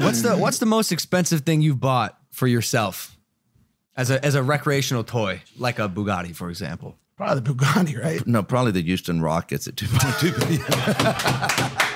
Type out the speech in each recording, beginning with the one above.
What's the What's the most expensive thing you've bought for yourself as a as a recreational toy, like a Bugatti, for example? Probably the Bugatti, right? No, probably the Houston Rockets at 2.2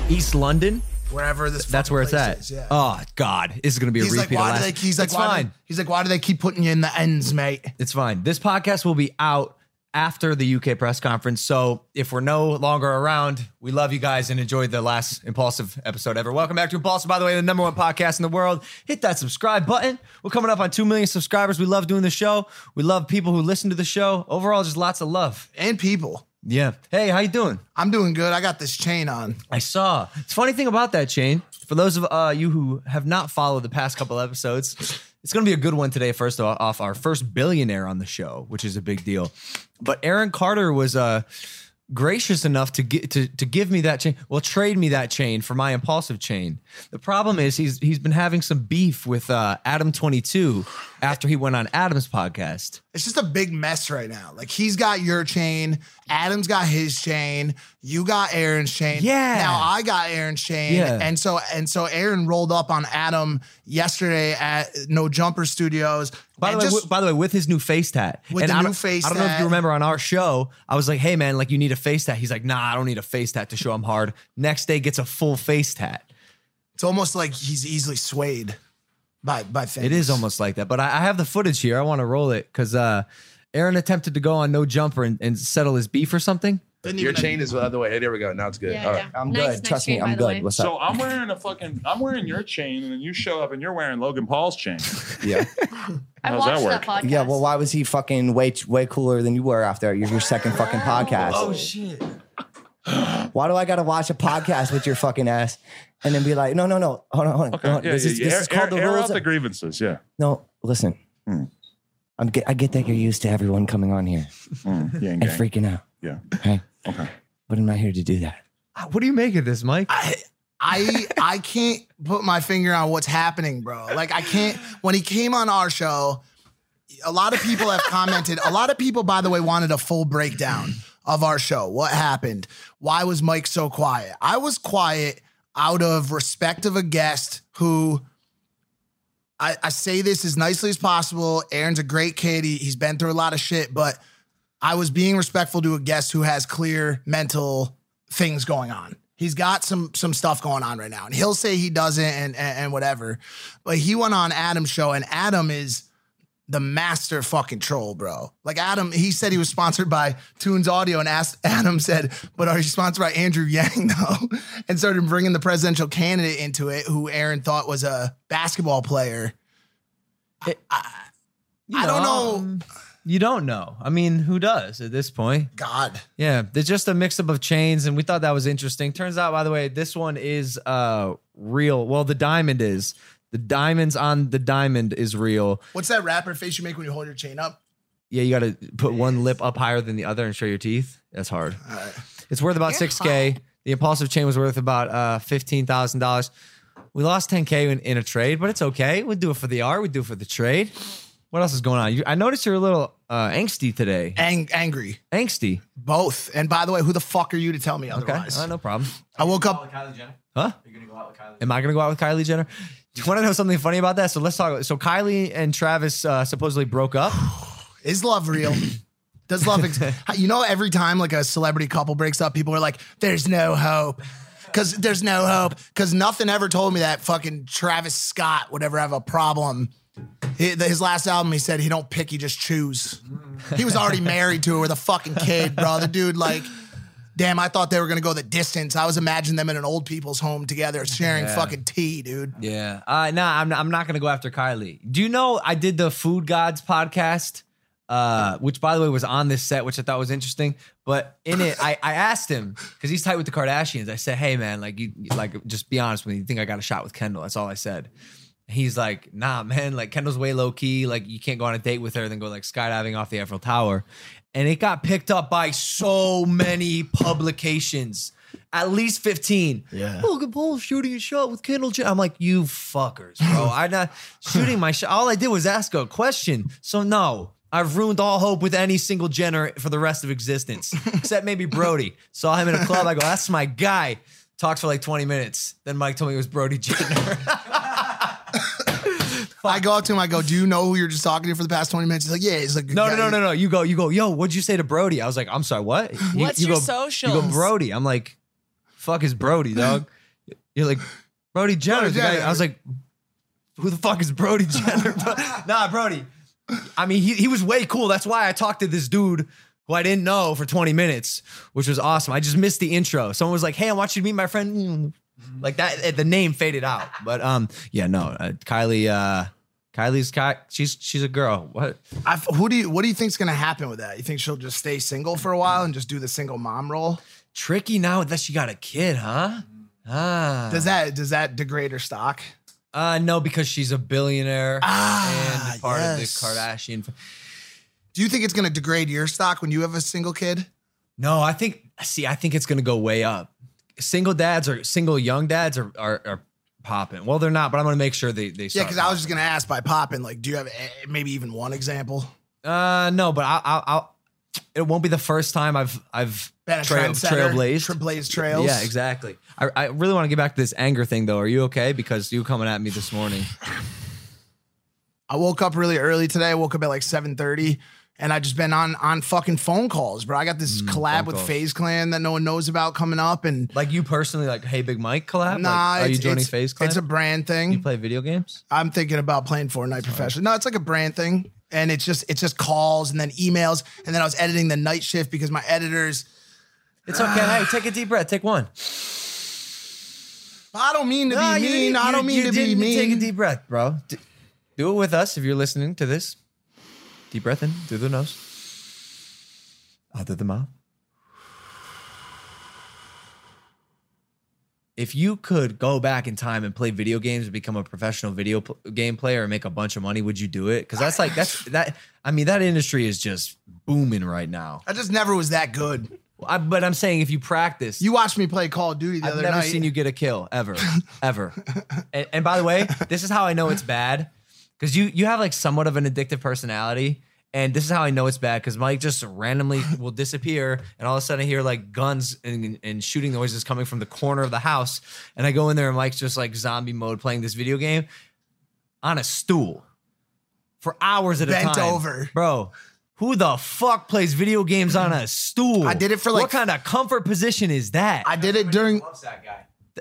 billion. East London. Wherever this. That's fucking where it's at. Is, yeah. Oh God, this is gonna be a he's like, repeat. why of do last. they? He's like, it's why fine. Do, he's like, why do they keep putting you in the ends, mate? It's fine. This podcast will be out after the UK press conference. So if we're no longer around, we love you guys and enjoyed the last Impaulsive episode ever. Welcome back to Impaulsive, by the way, the number one podcast in the world. Hit that subscribe button. We're coming up on 2 million subscribers. We love doing the show. We love people who listen to the show. Overall, just lots of love. And people. Yeah. Hey, how you doing? I'm doing good. I got this chain on. I saw. It's funny thing about that chain. For those of uh, you who have not followed the past couple episodes, it's going to be a good one today. First off, our first billionaire on the show, which is a big deal. But Aaron Carter was uh, gracious enough to get to to give me that chain. Well, trade me that chain for my impulsive chain. The problem is he's he's been having some beef with uh, Adam Twenty Two after he went on Adam's podcast. It's just a big mess right now. Like he's got your chain, Adam's got his chain, you got Aaron's chain. Yeah. Now I got Aaron's chain. Yeah. And so and so Aaron rolled up on Adam yesterday at No Jumper Studios. By the way, just- by the way, with his new face tat, With the I new face I don't know if you remember on our show, I was like, "Hey man, like you need a face tat." He's like, "Nah, I don't need a face tat to show I'm hard." Next day, gets a full face tat. it's almost like he's easily swayed by by things. It is almost like that, but I, I have the footage here. I want to roll it because uh, Aaron attempted to go on no jumper and, and settle his beef or something. Your chain is the other way. Hey, there we go. Now it's good. Yeah, All right. yeah. I'm Nice, good. nice Trust me, chain, by I'm good. way. What's up? So I'm wearing a fucking I'm wearing your chain, and then you show up and you're wearing Logan Paul's chain. yeah. I How's watched that that, work? podcast. Yeah. Well, why was he fucking way way cooler than you were after your, your second fucking podcast? Oh, shit! Why do I gotta watch a podcast with your fucking ass and then be like, no, no, no, hold on, hold on. Okay, hold on. yeah, this yeah, is, yeah. this Air, is called the air, air rules. out the grievances. Yeah. no, listen. Hmm. I'm get, I get that you're used to everyone coming on here Mm, yang and gang. freaking out. Yeah. Okay. Okay. But I'm not here to do that. What do you make of this, Mike? I I I can't put my finger on what's happening, bro. Like I can't when he came on our show, a lot of people have commented. A lot of people, by the way, wanted a full breakdown of our show. What happened? Why was Mike so quiet? I was quiet out of respect of a guest who I, I say this as nicely as possible. Aaron's a great kid. He, he's been through a lot of shit, but I was being respectful to a guest who has clear mental things going on. He's got some some stuff going on right now, and he'll say he doesn't and and, and whatever. But he went on Adam's show, and Adam is the master fucking troll, bro. Like Adam, he said he was sponsored by Tunes Audio, and asked Adam said, "But are you sponsored by Andrew Yang though?" and started bringing the presidential candidate into it, who Aaron thought was a basketball player. You I don't know. um, You don't know. I mean, who does at this point? God, Yeah, there's just a mix up of chains, and we thought that was interesting. Turns out, by the way, this one is uh real. Well, the diamond is. The diamonds on the diamond is real. what's that rapper face you make when you hold your chain up? Yeah, you got to put one lip up higher than the other and show your teeth. That's hard. All right. It's worth about six k. The impulsive chain was worth about uh fifteen thousand dollars. We lost ten k in, in a trade, but it's okay. We do it for the art. We do it for the trade. What else is going on? You, I noticed you're a little uh, angsty today. Ang- angry. Angsty. Both. And by the way, who the fuck are you to tell me Okay, otherwise? uh, no problem. I woke up. Huh? Am I gonna go out with Kylie Jenner? Do you want to know something funny about that? So let's talk. So Kylie and Travis uh, supposedly broke up. Is love real? Does love exist? you know, every time like a celebrity couple breaks up, people are like, "There's no hope," because there's no hope. Because nothing ever told me that fucking Travis Scott would ever have a problem. He- His last album, he said he don't pick, he just choose. He was already married to her with a fucking kid, bro. The dude, like, damn, I thought they were gonna go the distance. I was imagining them in an old people's home together, sharing fucking tea, dude. Yeah. Uh, nah, I'm not, I'm not gonna go after Kylie. Do you know I did the Food Gods podcast, uh, which by the way was on this set, which I thought was interesting. But in it, I, I asked him because he's tight with the Kardashians. I said, "Hey man, like you, like just be honest with me. You think I got a shot with Kendall?" That's all I said. He's like, "Nah, man. Like Kendall's way low key. Like you can't go on a date with her, and then go like skydiving off the Eiffel Tower." And it got picked up by so many publications. At least 15. Yeah. Oh, Logan Paul shooting a shot with Kendall Jenner. I'm like, you fuckers, bro. I'm not shooting my shot. All I did was ask a question. So no, I've ruined all hope with any single Jenner for the rest of existence, except maybe Brody. Saw him in a club. I go, that's my guy. Talked for like 20 minutes. Then Mike told me it was Brody Jenner. I go up to him. I go, "Do you know who you're just talking to for the past 20 minutes?" He's like, "Yeah." He's like, no, no, no, no, no. You go, you go, yo, what'd you say to Brody? I was like, I'm sorry, what? You- What's you your go, socials? You go, Brody. I'm like, fuck is Brody, dog? You're like, Brody Jenner. Brody Jenner. I was like, who the fuck is Brody Jenner? nah, Brody. I mean, he, he was way cool. That's why I talked to this dude who I didn't know for 20 minutes, which was awesome. I just missed the intro. Someone was like, hey, I want you to meet my friend. Like that, the name faded out. But um, yeah, no, uh, Kylie, uh, Kylie's Ky- she's she's a girl. What? I, who do you? What do you think's gonna happen with that? You think she'll just stay single for a while and just do the single mom role? Tricky now that she got a kid, huh? Ah. Does that does that degrade her stock? Uh, no, because she's a billionaire Ah, and part yes. of the Kardashian. Do you think it's gonna degrade your stock when you have a single kid? No, I think. See, I think it's gonna go way up. Single dads or single young dads are are, are popping. Well, they're not, but I'm gonna make sure they they. Yeah, because I was just gonna ask by popping. Like, do you have eh, maybe even one example? Uh, no, but I, I, I'll. It won't be the first time I've I've Been a trail, trailblazed. trailblazed trails. Yeah, exactly. I, I really want to get back to this anger thing though. Are you okay? Because you coming at me this morning. I woke up really early today. I woke up at like 7:30 and I just been on on fucking phone calls, bro. I got this collab Mm, phone with calls. FaZe Clan that no one knows about coming up and Like you personally, like Hey Big Mike collab. nah, like, are you joining FaZe Clan? It's a brand thing. you play video games? I'm thinking about playing Fortnite professionally. No, it's like a brand thing. And it's just it's just calls and then emails. And then I was editing the night shift because my editors It's okay. hey, take a deep breath. Take one. I don't mean to No, be mean. I don't mean you to be mean. Take a deep breath, bro. Do it with us if you're listening to this. Deep breath in through the nose, out through the mouth. If you could go back in time and play video games and become a professional video pl- game player and make a bunch of money, would you do it? Because that's like that's that. I mean, that industry is just booming right now. I just never was that good. I, but I'm saying if you practice, You watched me play Call of Duty the I've other night. I've never seen you get a kill ever, ever. And, and by the way, this is how I know it's bad because you you have like somewhat of an addictive personality, and this is how I know it's bad because Mike just randomly will disappear, and all of a sudden I hear like guns and, and shooting noises coming from the corner of the house, and I go in there and Mike's just like zombie mode playing this video game on a stool for hours at Bent a time, Bent over. bro. Who the fuck plays video games on a stool? I did it for, like. what like- kind of comfort position is that? I did it during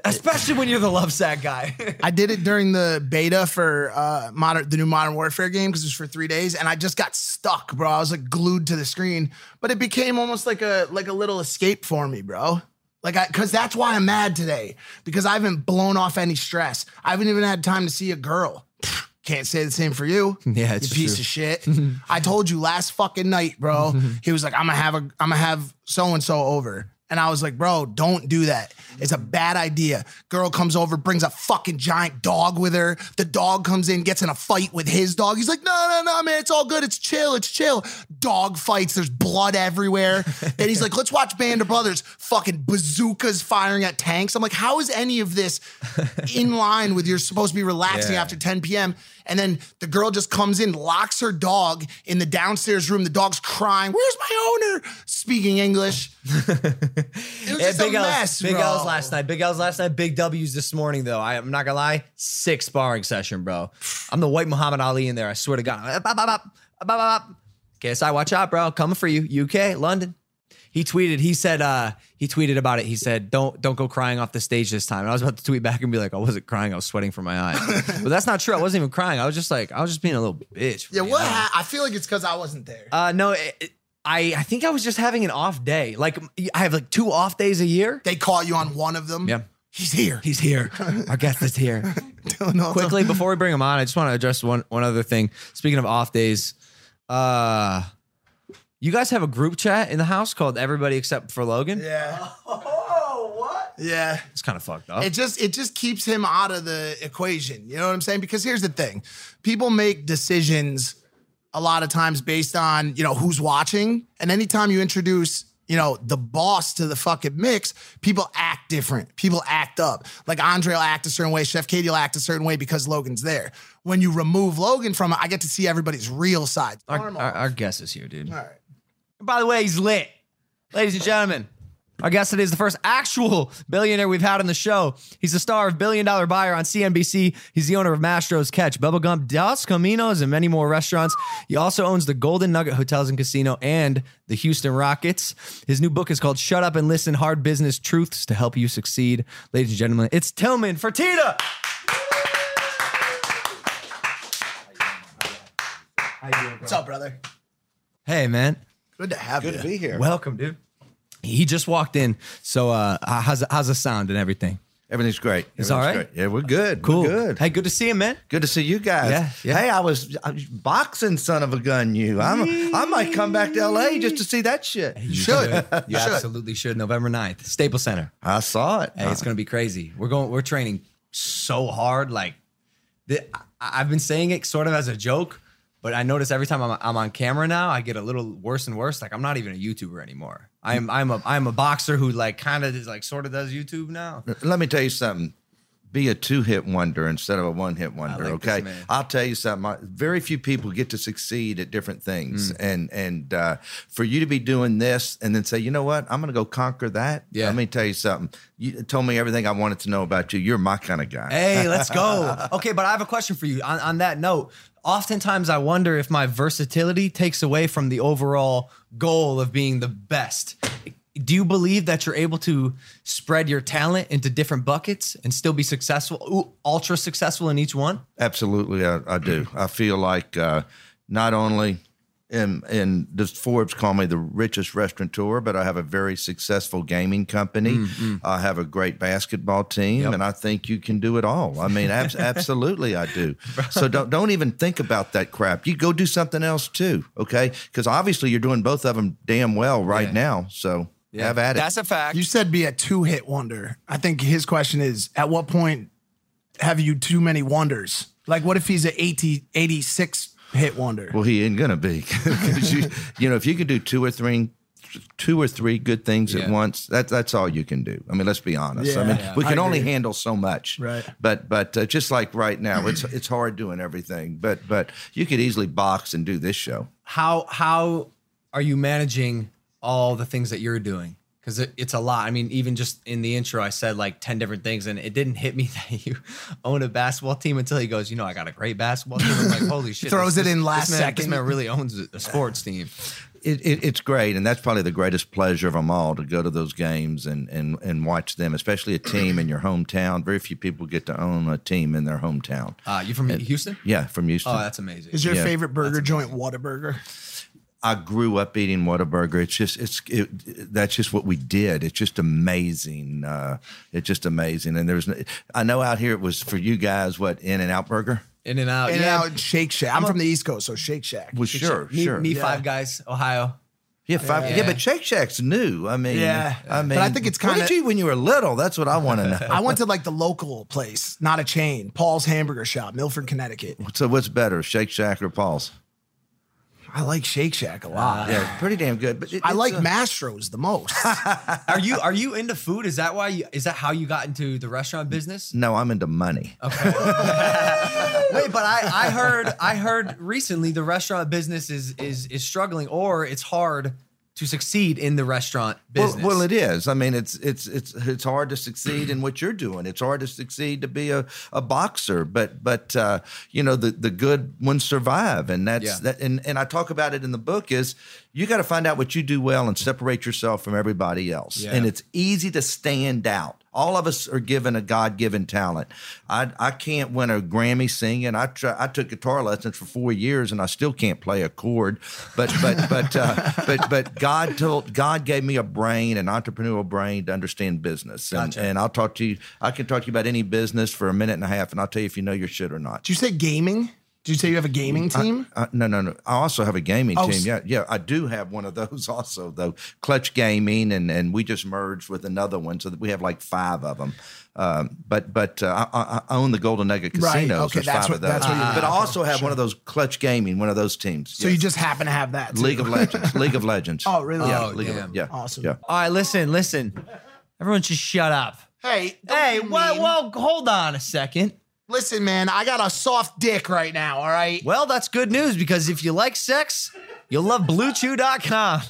Especially when you're the love sack guy. I did it during the beta for uh modern the new Modern Warfare game because it was for three days, and I just got stuck, bro. I was like glued to the screen, but it became almost like a like a little escape for me, bro. Like I because that's why I'm mad today because I haven't blown off any stress. I haven't even had time to see a girl. Can't say the same for you. Yeah, it's you piece true. of shit. I told you last fucking night, bro. he was like, I'm gonna have a I'm gonna have so and so over. And I was like, bro, don't do that. It's a bad idea. Girl comes over, brings a fucking giant dog with her. The dog comes in, gets in a fight with his dog. He's like, no, no, no, man, it's all good. It's chill. It's chill. Dog fights. There's blood everywhere. then he's like, let's watch Band of Brothers. Fucking bazookas firing at tanks. I'm like, how is any of this in line with you're supposed to be relaxing Yeah. after 10 p.m.? And then the girl just comes in, locks her dog in the downstairs room. The dog's crying. Where's my owner? Speaking English. It was Yeah, just big a L's, mess, big bro. L's last night. Big L's last night. Big W's this morning though. I, am not gonna lie. Six sparring session, bro. I'm the white Muhammad Ali in there. I swear to God. Bop, bop, bop, bop, bop, bop. KSI, watch out, bro. Coming for you. UK, London. He tweeted. He said. uh He tweeted about it. He said, "Don't don't go crying off the stage this time." And I was about to tweet back and be like, "I wasn't crying. I was sweating from my eyes." but that's not true. I wasn't even crying. I was just like, I was just being a little bitch. Yeah, what? Ha- I feel like it's because I wasn't there. Uh, no, it, it- I I think I was just having an off day. Like I have like two off days a year. they caught you on one of them. Yeah. He's here. He's here. Our guest is here. Quickly before we bring him on, I just want to address one one other thing. Speaking of off days, uh, you guys have a group chat in the house called Everybody Except for Logan. Yeah. Oh, what? Yeah. It's kind of fucked up. It just it just keeps him out of the equation. You know what I'm saying? Because here's the thing. People make decisions a lot of times based on, you know, who's watching. And anytime you introduce, you know, the boss to the fucking mix, people act different. People act up. Like Andre will act a certain way, Chef Katie will act a certain way because Logan's there. When you remove Logan from it, I get to see everybody's real side. Our, Arm our, our guest is here, dude. All right. By the way, he's lit. Ladies and gentlemen, our guest today is the first actual billionaire we've had on the show. He's the star of Billion Dollar Buyer on CNBC. He's the owner of Mastro's Catch, Bubba Gump, Dos Caminos, and many more restaurants. He also owns the Golden Nugget Hotels and Casino and the Houston Rockets. His new book is called Shut Up and Listen Hard Business Truths to Help You Succeed. Ladies and gentlemen, it's Tilman Fertitta. What's up, brother? Hey, man. Good to have Good you. to be here. Welcome, dude. He just walked in. So, uh, how's, how's the sound and everything? Everything's great. It's Everything's all right? great. Yeah, we're good. Cool. We're good. Hey, good to see you, man. Good to see you guys. Yeah, yeah. Hey, I was, I was boxing, son of a gun. You, I'm, I might come back to L.A. just to see that shit. You should. You You should. absolutely should. November 9th, Staples Center. I saw it. Hey, it's gonna be crazy. We're going. We're training so hard. Like, the, I, I've been saying it sort of as a joke, but I notice every time I'm, I'm on camera now, I get a little worse and worse. Like, I'm not even a YouTuber anymore. I'm I'm a I'm a boxer who like kind of is like sort of does YouTube now. Let me tell you something. Be a two hit wonder instead of a one hit wonder. like okay. I'll tell you something. Very few people get to succeed at different Mm. things, and and uh, for you to be doing this and then say, you know what, I'm going to go conquer that. Yeah. Let me tell you something. You told me everything I wanted to know about you. You're my kind of guy. Hey, let's go. Okay, but I have a question for you. On, on that note, oftentimes I wonder if my versatility takes away from the overall goal of being the best. Do you believe that you're able to spread your talent into different buckets and still be successful, ooh, ultra successful in each one? Absolutely, I, I do. I feel like uh, not only am, and does Forbes call me the richest restaurateur, but I have a very successful gaming company. I have a great basketball team, Yep. and I think you can do it all. I mean, abs- absolutely, I do. So don't don't even think about that crap. You go do something else too, okay? Because obviously you're doing both of them damn well right Yeah. now. So have at it. That's a fact. You said be a two hit wonder. I think his question is at what point have you too many wonders? Like, what if he's an 80, 86 hit wonder? Well, he ain't gonna be. you, you know, if you can do two or three, two or three good things Yeah. at once, that, that's all you can do. I mean, let's be honest. I mean, Yeah. we can only handle so much. Right. But but uh, just like right now, it's it's hard doing everything. But but you could easily box and do this show. how how are you managing all the things that you're doing because it, it's a lot i mean even just in the intro i said like 10 different things and it didn't hit me that you own a basketball team until he goes you know i got a great basketball team i'm like holy shit Throws this- it in this- last this man, this man really owns a, a sports team It, it, it's great, and that's probably the greatest pleasure of them all to go to those games and, and, and watch them, especially a team in your hometown. Very few people get to own a team in their hometown. uh you from houston Yeah, from Houston. oh that's amazing Is your Yeah. favorite burger joint Whataburger? I grew up eating Whataburger. It's just it's it, that's just what we did. It's just amazing. Uh, it's just amazing. And there's I know out here it was for you guys what In and Out Burger. in and out In and yeah out Shake Shack. I'm from the East Coast, so Shake Shack. Well, sure, me, sure. me yeah. five guys ohio Yeah, five. Yeah. Yeah. but Shake Shack's new. I mean, Yeah. I But mean, I think it's kinda- did you when you were little? That's what I want to know. I went to like the local place, not a chain, Paul's Hamburger Shop, Milford, Connecticut. so what's better, Shake Shack or Paul's? I like Shake Shack a lot. Yeah, pretty damn good. But it- I like uh, Mastro's the most. are you are you into food is that why you is that how you got into the restaurant business No, I'm into money. Wait, but I, I heard I heard recently the restaurant business is is is struggling or it's hard to succeed in the restaurant business. Well, well, it is. I mean, it's it's it's it's hard to succeed in what you're doing. It's hard to succeed to be a, a boxer, but but uh, you know the the good ones survive, and that's Yeah. that. And and I talk about it in the book is you got to find out what you do well and separate yourself from everybody else. Yeah. And it's easy to stand out. All of us are given a God given talent. I I can't win a Grammy singing. I try, I took guitar lessons for four years and I still can't play a chord. But but but uh, but but God told God gave me a brain, an entrepreneurial brain to understand business. And, Gotcha. and I'll talk to you. I can talk to you about any business for a minute and a half, and I'll tell you if you know your shit or not. Did you say gaming? Did you say you have a gaming team? Uh, no, no, no. I also have a gaming Oh, team. Yeah, yeah. I do have one of those also, though. Clutch Gaming, and and we just merged with another one, so that we have like five of them. Um, but but uh, I, I I own the Golden Nugget Right, Casinos. okay, There's that's five what- of those. that's what you but I also have one of those Clutch Gaming, one of those teams. so you just happen to have that. Too. League of Legends. League of Legends. Oh, really? Yeah, Oh, League damn. of yeah. Awesome. Yeah. All right, listen, listen. Everyone just shut up. Hey, Hey, well, mean. well, hold on a second. Listen, man. I got a soft dick right now. All right. Well, that's good news because if you like sex, you'll love BlueChew.com.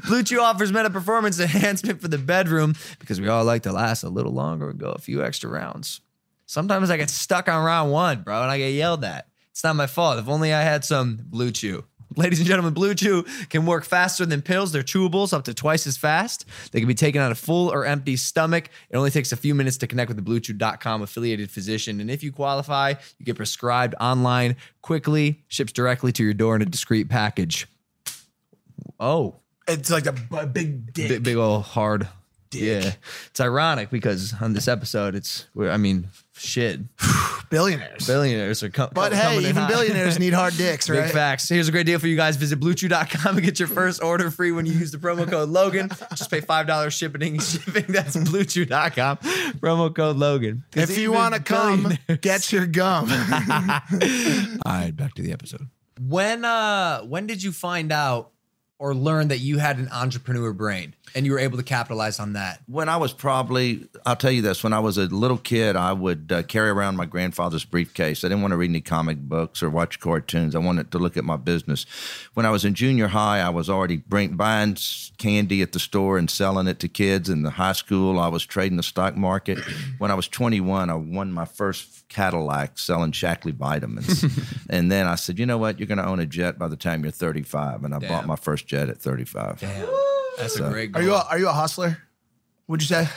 Blue Chew offers meta performance enhancement for the bedroom because we all like to last a little longer and go a few extra rounds. Sometimes I get stuck on round one, bro, and I get yelled at. It's not my fault. If only I had some Blue Chew. Ladies and gentlemen, Blue Chew can work faster than pills. They're chewables up to twice as fast. They can be taken on a full or empty stomach. It only takes a few minutes to connect with the BlueChew.com affiliated physician. And if you qualify, you get prescribed online quickly, ships directly to your door in a discreet package. Oh, It's like a big dick. big, big old hard. Yeah. It's ironic because on this episode, it's, I mean, shit, Billionaires. billionaires are com- but hey, even billionaires need hard dicks, Big right? facts. Here's a great deal for you guys. Visit BlueChew.com and get your first order free when you use the promo code Logan. Just pay $5 shipping. Shipping. That's BlueChew.com. Promo code Logan. If you want to come, get your gum. All right, back to the episode. When uh when did you find out or learn that you had an entrepreneur brain and you were able to capitalize on that? When I was probably, I'll tell you this: when I was a little kid, I would uh, carry around my grandfather's briefcase. I didn't want to read any comic books or watch cartoons. I wanted to look at my business. When I was in junior high, I was already bring, buying candy at the store and selling it to kids. In the high school, I was trading the stock market. when I was 21, I won my first Cadillac selling Shaklee vitamins. and then I said, you know what? You're going to own a jet by the time you're 35. And I bought my first jet at 35. That's a great Are you a, are you a hustler? Would you say?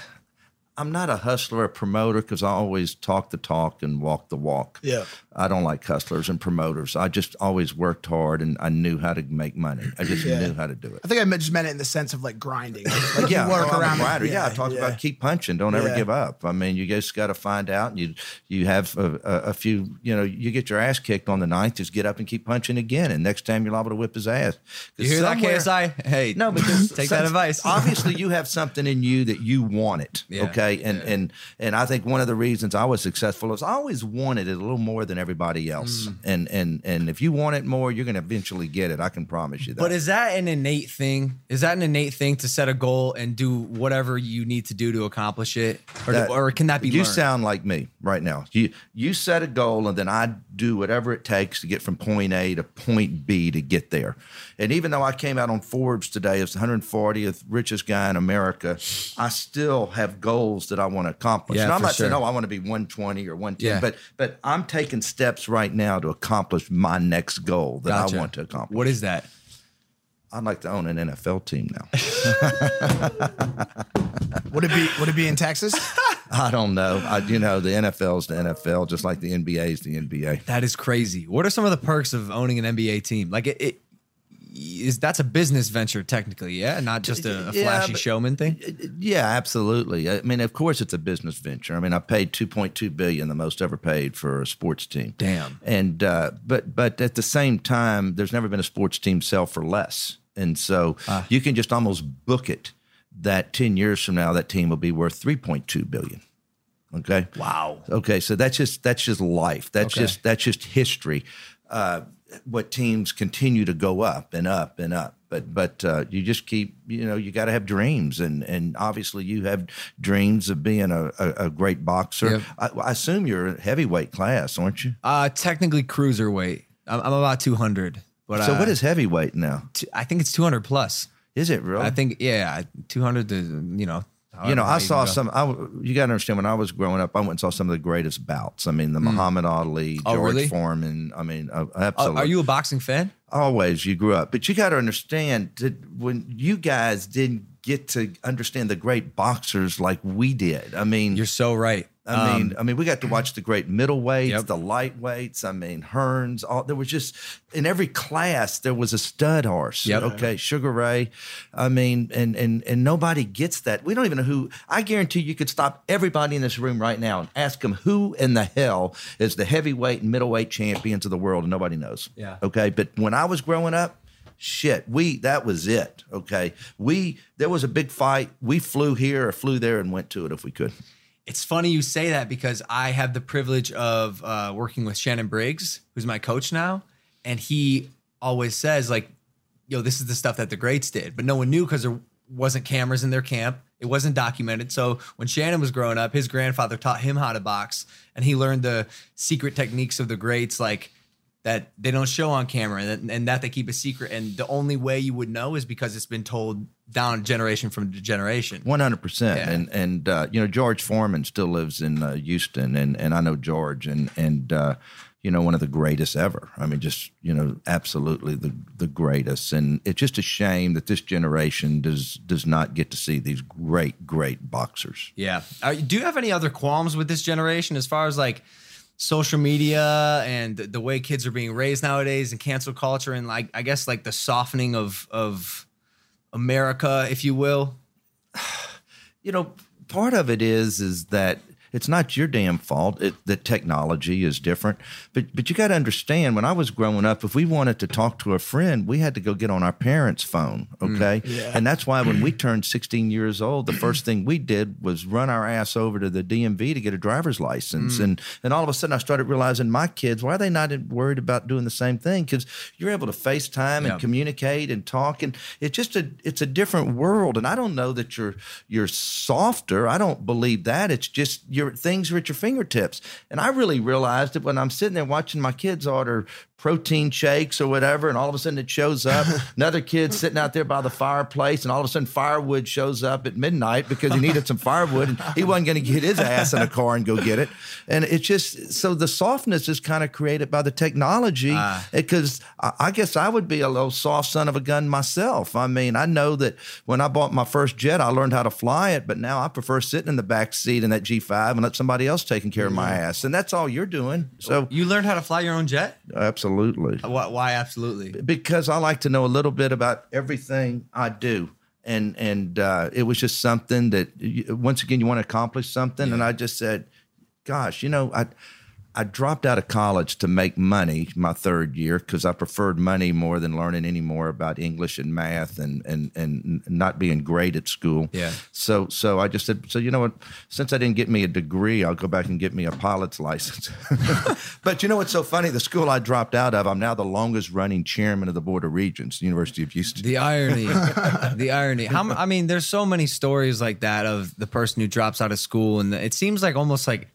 I'm not a hustler, a promoter, because I always talk the talk and walk the walk. Yeah. I don't like hustlers and promoters. I just always worked hard and I knew how to make money. I just Yeah. knew how to do it. I think I just meant it in the sense of like grinding. Like yeah, you work oh, around. a grinder. Yeah, I it. talked yeah. about keep punching. Don't ever Yeah. give up. I mean, you just got to find out. And You you have a, a, a few. You know, you get your ass kicked on the ninth. Just get up and keep punching again. And next time you're liable to whip his ass. You hear that, somewhere- KSI? Hey, No, because take that advice. Obviously, you have something in you that you want it. Yeah, okay, and and and I think one of the reasons I was successful is I always wanted it a little more than everybody else. Mm. And and and if you want it more, you're going to eventually get it. I can promise you that. But is that an innate thing? Is that an innate thing to set a goal and do whatever you need to do to accomplish it, or, That- or can that be? you learned? sound like me right now. You you set a goal and then I do whatever it takes to get from point A to point B to get there. And even though I came out on Forbes today as the 140th richest guy in America, I still have goals that I want to accomplish. Yeah, and I'm not saying, oh, I want to be 120 or 110, Yeah. but but I'm taking steps right now to accomplish my next goal that Gotcha. I want to accomplish. What is that? I'd like to own an NFL team now. Would it be Would it be in Texas? I don't know. I, you know, the NFL's the NFL, just like the NBA's the NBA. That is crazy. What are some of the perks of owning an NBA team? Like it, it is that's a business venture technically, yeah, not just a, a Yeah, flashy but- showman thing. Yeah, absolutely. I mean, of course, it's a business venture. I mean, I paid two point two billion, the most ever paid for a sports team. Damn. And uh, but but at the same time, there's never been a sports team sell for less, and so Ah. you can just almost book it that ten years from now, that team will be worth three point two billion. Okay. Wow. Okay, so that's just that's just life. That's Okay. just that's just history. Uh, what teams continue to go up and up and up, but but uh, you just keep you know you got to have dreams, and and obviously you have dreams of being a, a, a great boxer. Yep. I, I assume you're a heavyweight class, aren't you? Uh, technically cruiserweight. I'm, I'm about 200, but So uh, what is heavyweight now? t- I think it's 200 plus. Is it really? I think yeah, 200 to you know. You know, I saw go. some. I, you got to understand. When I was growing up, I went and saw some of the greatest bouts. I mean, the Muhammad Ali, Oh, George really? Foreman. I mean, uh, Uh, absolutely. are you a boxing fan? always you grew up but you got to understand that when you guys didn't get to understand the great boxers like we did. I mean, You're so right. I mean, Um, I mean, we got to watch the great middleweights, Yep. the lightweights. I mean, Hearns. All there was just in every class there was a stud horse. Yep. Okay, Sugar Ray. I mean, and and and nobody gets that. We don't even know who. I guarantee you could stop everybody in this room right now and ask them who in the hell is the heavyweight and middleweight champions of the world, and nobody knows. Yeah. Okay, but when I was growing up. Shit, we that was it. Okay, we there was a big fight. We flew here or flew there and went to it if we could. It's funny you say that because I have the privilege of uh, working with Shannon Briggs, who's my coach now, and he always says like, "Yo, this is the stuff that the greats did," but no one knew because there wasn't cameras in their camp. It wasn't documented. So when Shannon was growing up, his grandfather taught him how to box, and he learned the secret techniques of the greats, like that they don't show on camera, and, and that they keep a secret. And the only way you would know is because it's been told down generation from generation. One hundred percent, and and uh, you know George Foreman still lives in uh, Houston, and and I know George, and and uh, you know one of the greatest ever. I mean, just you know, absolutely the the greatest, and it's just a shame that this generation does does not get to see these great great boxers. Yeah. Are, do you have any other qualms with this generation as far as like social media and the, way kids are being raised nowadays and cancel culture and like I guess like the softening of of America, if you will? you know, part of it is is that it's not your damn fault it, that technology is different. But but you got to understand, when I was growing up, if we wanted to talk to a friend, we had to go get on our parents' phone. Mm, okay, and that's why when we turned 16 years old, the first thing we did was run our ass over to the DMV to get a driver's license. Mm. And and all of a sudden, I started realizing my kids why are they not worried about doing the same thing? Because you're able to FaceTime Yeah. and communicate and talk, and it's just a it's a different world. And I don't know that you're you're softer. I don't believe that. It's just your things are at your fingertips. And I really realized it when I'm sitting there watching my kids order protein shakes or whatever, and all of a sudden it shows up. Another kid sitting out there by the fireplace, and all of a sudden firewood shows up at midnight because he needed some firewood, and he wasn't going to get his ass in a car and go get it. And it's just so the softness is kind of created by the technology. Ah. Eh, because I, I guess I would be a little soft son of a gun myself. I mean, I know that when I bought my first jet, I learned how to fly it, but now I prefer sitting in the back seat in that G5 and let somebody else taking care of my ass. And that's all you're doing. So You learned how to fly your own jet? absolutely Why, why absolutely? because I like to know a little bit about everything I do. And and uh, it was just something that you, once again you want to accomplish something, and I just said, "Gosh, you know, I I dropped out of college to make money my third year because I preferred money more than learning any more about English and math and and and not being great at school. Yeah. So so I just said, so you know what? Since I didn't get me a degree, I'll go back and get me a pilot's license. but you know what's so funny? The school I dropped out of, I'm now the longest running chairman of the board of regents, the University of Houston. The irony, the irony. How I mean, there's so many stories like that of the person who drops out of school, and it seems like almost like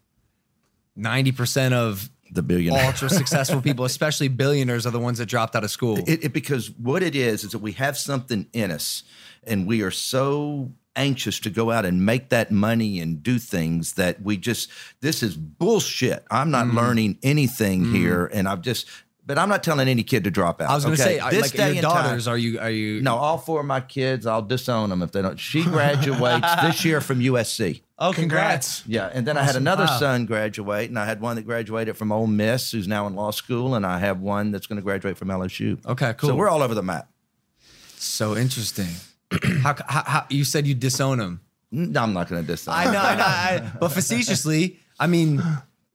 ninety percent of The billionaire. ultra successful people, especially billionaires, are the ones that dropped out of school. It, it, because what it is is that we have something in us, and we are so anxious to go out and make that money and do things that we just this is bullshit. I'm not mm. learning anything mm. here, and I've just. But I'm not telling any kid to drop out. I was going to okay? say, I- this like day your and time- daughters, are you? Are you? No, all four of my kids, I'll disown them if they don't. She graduates this year from USC. Oh, congrats! Yeah, and then I had another Wow. son graduate, and I had one that graduated from Ole Miss, who's now in law school, and I have one that's going to graduate from LSU. Okay, cool. So we're all over the map. So interesting. how, how, how you said you disown them? No, I'm not going to disown. I know, I know. I, but facetiously, I mean,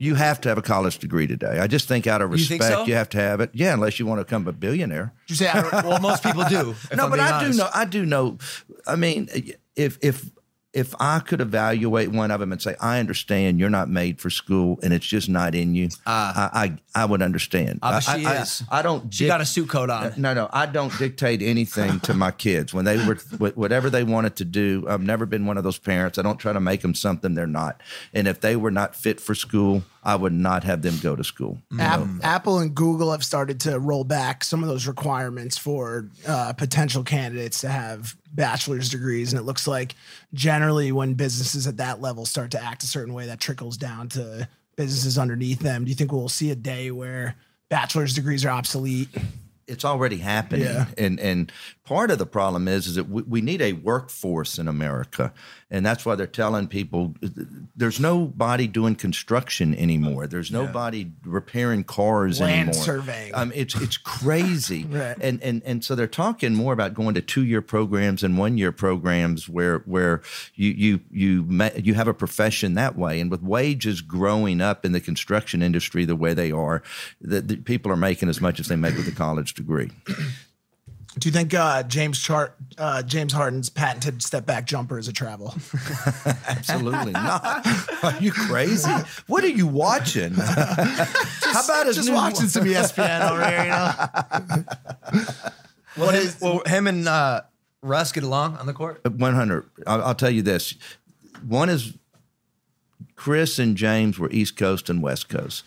You have to have a college degree today. I just think out of You respect, so? you have to have it. Yeah, unless you want to become a billionaire. You say I, well, most people do. no, I'm but I honest. do know. I do know. I mean, if if if I could evaluate one of them and say, I understand you're not made for school and it's just not in you, I, I I would understand. Ah, I, she I- is. I, I don't. She dic- got a suit coat on. No, no, I don't dictate anything to my kids when they were whatever they wanted to do. I've never been one of those parents. I don't try to make them something they're not. And if they were not fit for school, I would not have them go to school. App, Apple and Google have started to roll back some of those requirements for uh, potential candidates to have bachelor's degrees. And it looks like generally when businesses at that level start to act a certain way, that trickles down to businesses underneath them. Do you think we'll see a day where bachelor's degrees are obsolete? it's already happening. Yeah. And and part of the problem is is that we, we need a workforce in America, and that's why they're telling people there's nobody doing construction anymore. There's nobody repairing cars Land anymore. surveying. Um, it's it's crazy. Right. And and and so they're talking more about going to two year programs and one year programs where where you you you ma- you have a profession that way. And with wages growing up in the construction industry the way they are, the, the people are making as much as they make with a college degree. Do you think uh, James Chart, uh, James Harden's patented step back jumper is a travel? Absolutely not. Are you crazy? What are you watching? How about his Just new watching some ESPN over here, you know. Well, him, well, him and uh, Russ get along on the court. 100. I'll, I'll tell you this. One is Chris and James were East Coast and West Coast.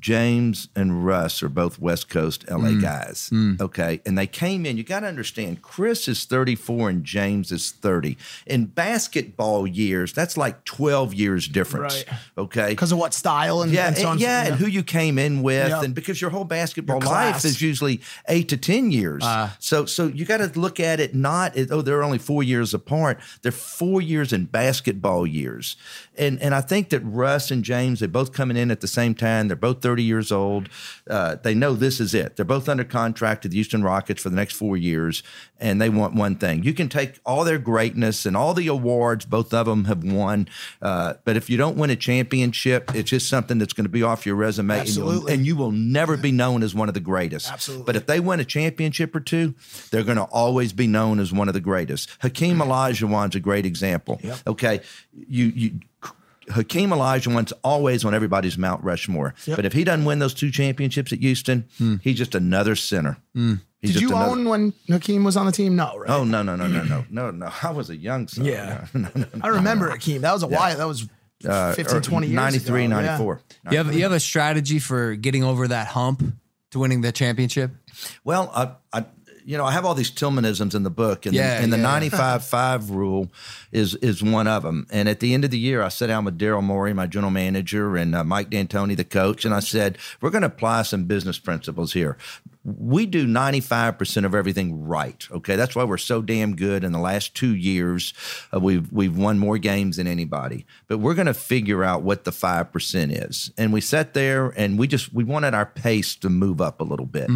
James and Russ are both West Coast LA mm. guys. Mm. Okay. And they came in. You got to understand, Chris is 34 and James is 30. In basketball years, that's like 12 years difference. Right. Okay. Because of what style and, Yeah, and so on. and, yeah, and who you came in with, Yeah. and because your whole basketball Your life is usually eight to ten years. Ah. so, so you got to look at it not oh they're only four years apart. They're four years in basketball years, and and I think that Russ and James they're both coming in at the same time. They're both thirty years old. Uh, they know this is it. They're both under contract to the Houston Rockets for the next four years, and they want one thing. You can take all their greatness and all the awards both of them have won, uh, but if you don't win a championship, it's just something that's going to be off your resume, and Absolutely. and you will never be known as one of the greatest. Absolutely. But if they win a championship or two, they're going to always be known as one of the greatest. Hakeem mm-hmm. Olajuwon's a great example. Okay, you you. Hakeem Olajuwon's always on everybody's Mount Rushmore. But if he doesn't win those two championships at Houston, hmm. he's just another center. He's Did you another- own when Hakeem was on the team? No, right? Oh no no no no no no no! I was a young son. Yeah. No, no, no, I remember Hakeem. That was a while. That was 15, 20 years 93, ago. 94. You have you have a strategy for getting over that hump to winning the championship? Well, I, I, you know, I have all these Tilmanisms in the book, and, Yeah, the, and the 95 5 rule is is one of them. And at the end of the year, I sat down with Daryl Morey, my general manager, and uh, Mike D'Antoni, the coach, and I said, We're going to apply some business principles here. We do 95% of everything right. Okay. That's why we're so damn good. In the last two years, uh, we've, we've won more games than anybody. But we're going to figure out what the 5% is. And we sat there and we just, we wanted our pace to move up a little bit.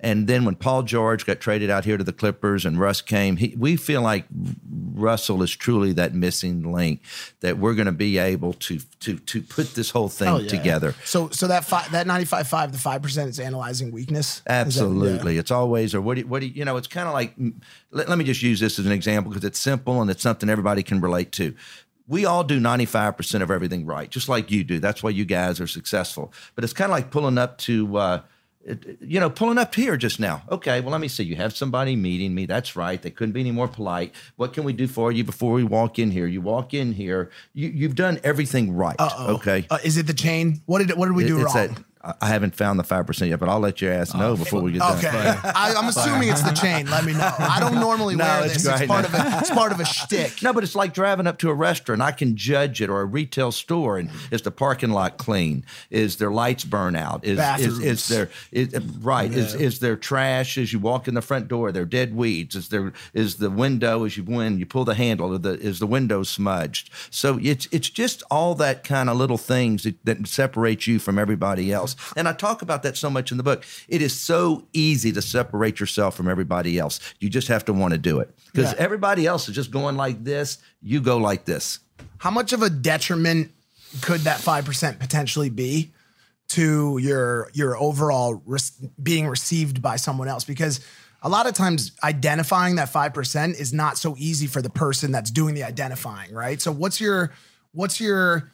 And then when Paul George got traded out here to the Clippers and Russ came, he, we feel like Russell is truly that missing link that we're going to be able to to to put this whole thing Oh, yeah. together. So, so that five, that 95 5, the 5% is analyzing weakness? Is that- Absolutely, it's always or what do you, what do you, you know? It's kind of like let, let me just use this as an example because it's simple and it's something everybody can relate to. We all do 95% of everything right, just like you do. That's why you guys are successful. But it's kind of like pulling up to, uh, you know, pulling up here just now. Okay, well, let me see. You have somebody meeting me. That's right. They couldn't be any more polite. What can we do for you before we walk in here? You walk in here. You, you've done everything right. Uh-oh. Okay. Uh, is it the chain? What did what did we do It's wrong? that- I- haven't found the five percent yet, but I'll let your ass know oh. before we get done. Okay, I, I'm assuming it's the chain. Let me know. I don't normally No, wear it's this. It's part of a it's part of a shtick. No, but it's like driving up to a restaurant. I can judge it, or a retail store, and is the parking lot clean? Is their lights burn out? Is is, Bathrooms. is there is, right? Is is there trash as you walk in the front door? Are there dead weeds? Is there is the window as you when you pull the handle? Is the is the window smudged? So it's it's just all that kind of little things that, that separate you from everybody else. And I talk about that so much in the book. It is so easy to separate yourself from everybody else. You just have to want to do it because Yeah. everybody else is just going like this. You go like this. How much of a detriment could that five percent potentially be to your your overall res- being received by someone else? Because a lot of times identifying that five percent is not so easy for the person that's doing the identifying, right? So what's your what's your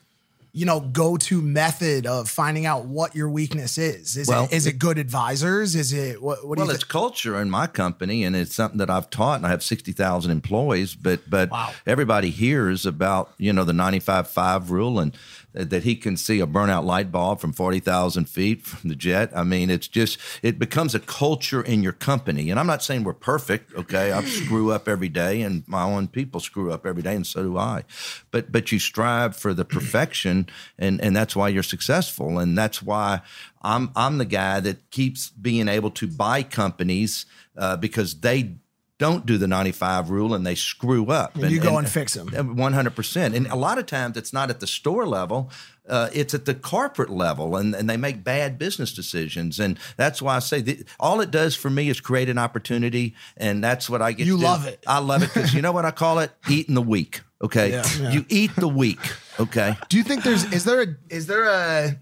you know go-to method of finding out what your weakness is? Is Well, it is it good advisors? Is it what? what do Well, you it's culture in my company, and it's something that I've taught, and I have sixty thousand employees. But but everybody hears about you know the ninety five five rule, and that that he can see a burnout light bulb from 40,000 feet from the jet. I mean, it's just, it becomes a culture in your company. And I'm not saying we're perfect, okay? I screw up every day and my own people screw up every day and so do I. But, but you strive for the perfection and, and that's why you're successful. And that's why I'm, I'm the guy that keeps being able to buy companies uh, because they don't do the 95 rule and they screw up. And you go and fix them 100%. And a lot of times it's not at the store level, uh, it's at the corporate level, and, and they make bad business decisions. And that's why I say the, all it does for me is create an opportunity. And that's what I get You to do. love it. I love it because you know what I call it? Eating the week. Okay. Yeah. Yeah. You eat the week. Okay. Do you think there's is there a is there a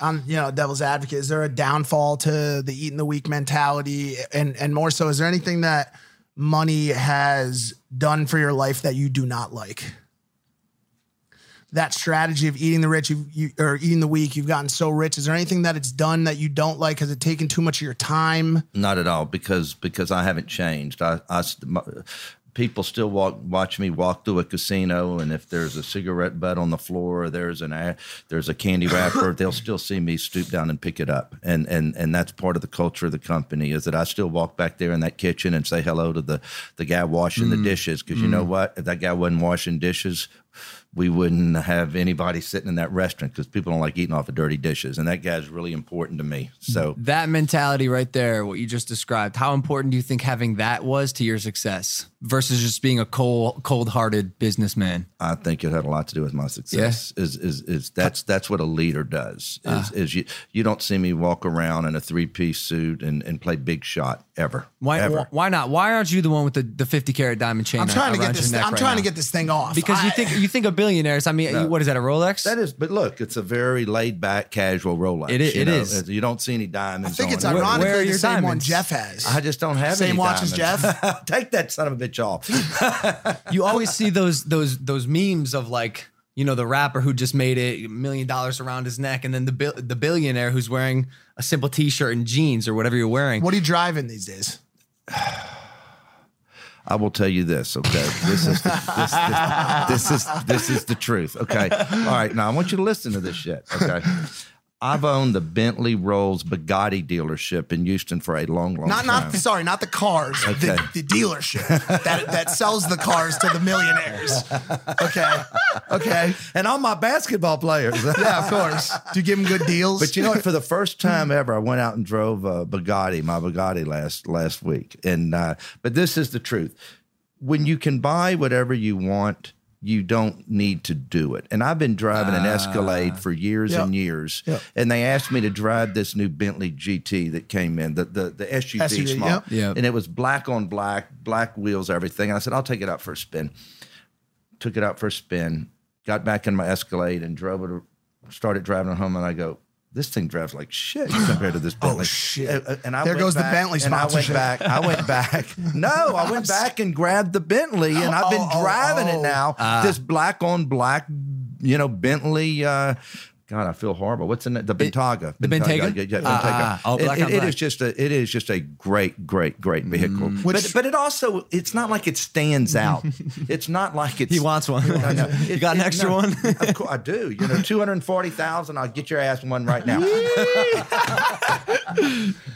I'm you know devil's advocate is there a downfall to the eating the week mentality and and more so is there anything that money has done for your life that you do not like? That strategy of eating the rich you, or eating the weak, you've gotten so rich. Is there anything that it's done that you don't like? Has it taken too much of your time? Not at all, because because I haven't changed. I, I people still walk watch me walk through a casino, and if there's a cigarette butt on the floor, or there's an a, there's a candy wrapper, they'll still see me stoop down and pick it up, and and and that's part of the culture of the company is that I still walk back there in that kitchen and say hello to the the guy washing the mm. dishes because you know mm. what, if that guy wasn't washing dishes. We wouldn't have anybody sitting in that restaurant because people don't like eating off of dirty dishes, and that guy's really important to me. So That mentality right there, what you just described, how important do you think having that was to your success versus just being a cold, cold-hearted businessman? I think it had a lot to do with my success. Is is is that's that's what a leader does. Is, Ah. is you you don't see me walk around in a three piece suit and, and play big shot ever. Why? Ever. Why not? Why aren't you the one with the, the fifty carat diamond chain? I'm trying to get this. neck I'm right trying to get this thing off because you think you think of billionaires. I mean, what is that? A Rolex? That is, but look, it's a very laid back, casual Rolex. It is- you it know? is. You don't see any diamonds. I think on it's it. Where- ironically where are the your same one diamonds? Jeff has. I just don't have Same any watch as diamonds. Take that son of a bitch off. you always see those those those memes of like you know the rapper who just made it a million dollars around his neck, and then the bil- the billionaire who's wearing a simple t-shirt and jeans or whatever you're wearing. What are you driving these days? I will tell you this, okay? This is the, this, this, this is this is the truth, okay? All right, now I want you to listen to this shit, okay? I've owned the Bentley Rolls Bugatti dealership in Houston for a long, long Not time. not sorry, not the cars. Okay. The, the dealership that that sells the cars to the millionaires. Okay. Okay. and all my basketball players. Yeah, of course. Do you give them good deals? But you know what? For the first time ever, I went out and drove a Bugatti, my Bugatti last last week. And uh, but this is the truth: when you can buy whatever you want, you don't need to do it. And I've been driving an Escalade ah. for years Yep. and years. Yep. And they asked me to drive this new Bentley GT that came in, the the, the SUV, SUV, small, yep. Yep. and it was black on black, black wheels, everything. And I said, I'll take it out for a spin took it out for a spin, got back in my Escalade and drove it, started driving it home. And I go, this thing drives like shit compared to this Bentley. oh shit. Uh, And I There goes the back, Bentley and I went back. I went back. No, I went back and grabbed the Bentley, and I've been Oh, oh, driving oh. it now. this black on black, you know, Bentley. Uh, God, I feel horrible. What's in it? The Bentayga. the Bentayga. Yeah, yeah, Ah, Bentayga. ah, oh, It- black it- on it black. is just a. It is just a great, great, great vehicle. Mm. but but it also it's not like it stands out. it's not like it's. He wants one. No, no. You got an extra no, one? of course I do. You know, two hundred forty thousand. I'll get your ass one right now.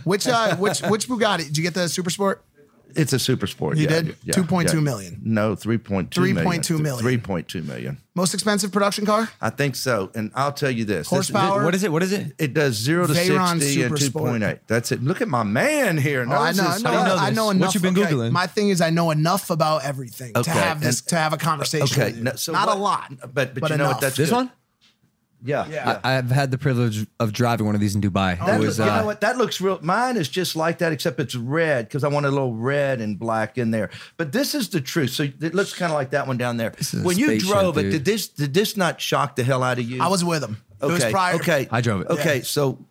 which uh which which Bugatti? Did you get the Super Sport? It's a super sport. You yeah, did? yeah, 2.2 yeah. million. No, three point two. 3.2 million. Three point two million. Most expensive production car? I think so. And I'll tell you this: This- Horsepower? what is it? What is it? It does zero to Veyron sixty in Super two Sport. point eight. That's it. Look at my man here. Oh, I know, I his know, do you know I this? know What you been Googling? My thing is, I know enough about everything to have this and- to have a conversation. Okay, with you. no, so not what- a lot, but but, but you know enough. what? That's This good. one? Yeah, Yeah. I, I've had the privilege of driving one of these in Dubai. That it look- you Uh, know what? That looks real. Mine is just like that, except it's red because I want a little red and black in there. But this is the truth. So it looks kind of like that one down there. When you spaceship, drove it, did this did this not shock the hell out of you? I was with him. It was okay. prior. Okay, I drove it. Okay, so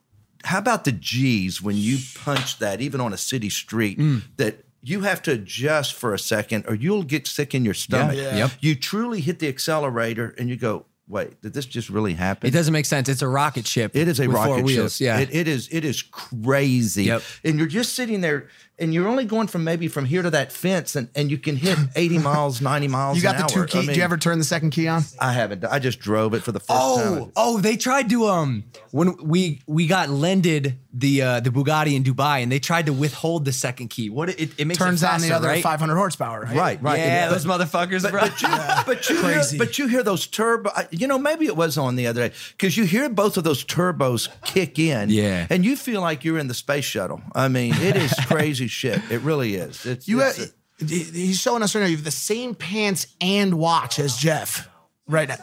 how about the G's when you punch that, even on a city street, Mm. that you have to adjust for a second, or you'll get sick in your stomach. Yeah. Yep. You truly hit the accelerator, and you go. Wait, did this just really happen? It doesn't make sense. It's a rocket ship. It is a rocket ship. wheels. Yeah. It, it is. It is crazy. Yep. And you're just sitting there, and you're only going from maybe from here to that fence, and, and you can hit 80 miles, 90 miles. You got the two hour. key. I Do you ever turn the second key on? I haven't. I just drove it for the first Oh, time. oh, they tried to um when we we got lended the uh the Bugatti in Dubai and they tried to withhold the second key. What it, it makes Turns it on faster, the other right? 500 horsepower, right? Right, right. Yeah, But- those motherfuckers, bro. But you, but you hear, but you hear those turbo. You know, maybe it was on the other day because you hear both of those turbos kick in. Yeah. and you feel like you're in the space shuttle. I mean, it is crazy shit. It really is. It's You it's have, he's showing us right now. You have the same pants and watch as Jeff right now.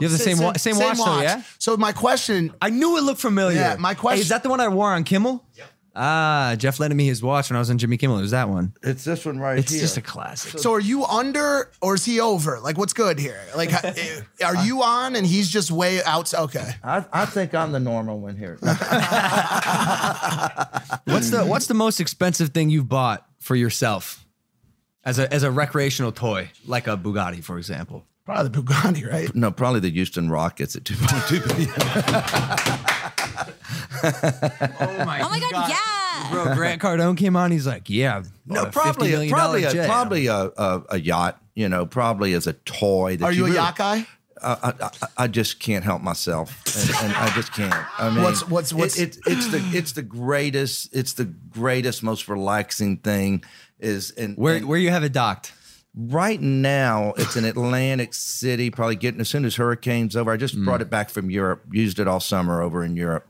you have the same wa- same, watch, though, yeah. So my question, I knew it looked familiar. Yeah, my question- Hey, is that the one I wore on Kimmel? Ah, Jeff lended me his watch when I was on Jimmy Kimmel. It was that one. it's this one right here. It's here. just a classic. so are you under or is he over? Like, what's good here? Like, are you on and he's just way out? Okay. I, I think I'm the normal one here. What's the what's the most expensive thing you've bought for yourself as a as a recreational toy, like a Bugatti, for example? Probably the Bugatti, right? no, probably the Houston Rockets at 2.2 billion. Oh my, Oh my god, yeah. Bro, Grant Cardone came on. He's like, "Yeah, No, bought a $50 probably, million probably, a, jet." probably a, a, a yacht. You know, probably as a toy. That Are you a really- yacht guy? I, I, I just can't help myself, and, and I just can't. I mean, What's- what's- what's- it, it, it's the it's the greatest it's the greatest most relaxing thing is and Where and where you have it docked? right now it's in Atlantic City. Probably getting as soon as hurricanes over. I just Mm. brought it back from Europe. Used it all summer over in Europe.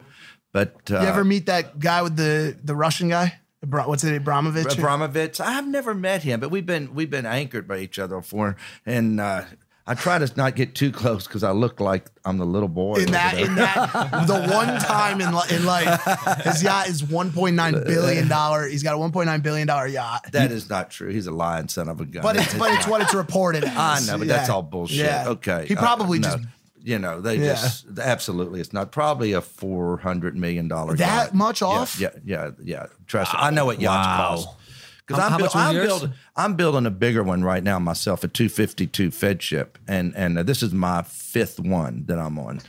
But uh, You ever meet that guy with the the Russian guy? What's it, Abramovich? Abramovich. I've never met him, but we've been we've been anchored by each other before, and uh, I try to not get too close because I look like I'm the little boy in that there. in that the one time in in life his yacht is 1.9 billion dollar he's got a 1.9 billion dollar yacht That is not true. He's a lying son of a gun. but it's but it's what it's reported as. I know, but that's all bullshit. Yeah. Okay, he Uh, probably no. just you know they Yeah. just absolutely it's not probably a four hundred million dollar That yacht. much off? Yeah, yeah, yeah. Trust me, I know what yachts Wow. cost. Because I'm, how buil- much was I'm building, I'm building a bigger one right now myself, a 252 Feadship, and and uh, this is my fifth one that I'm on,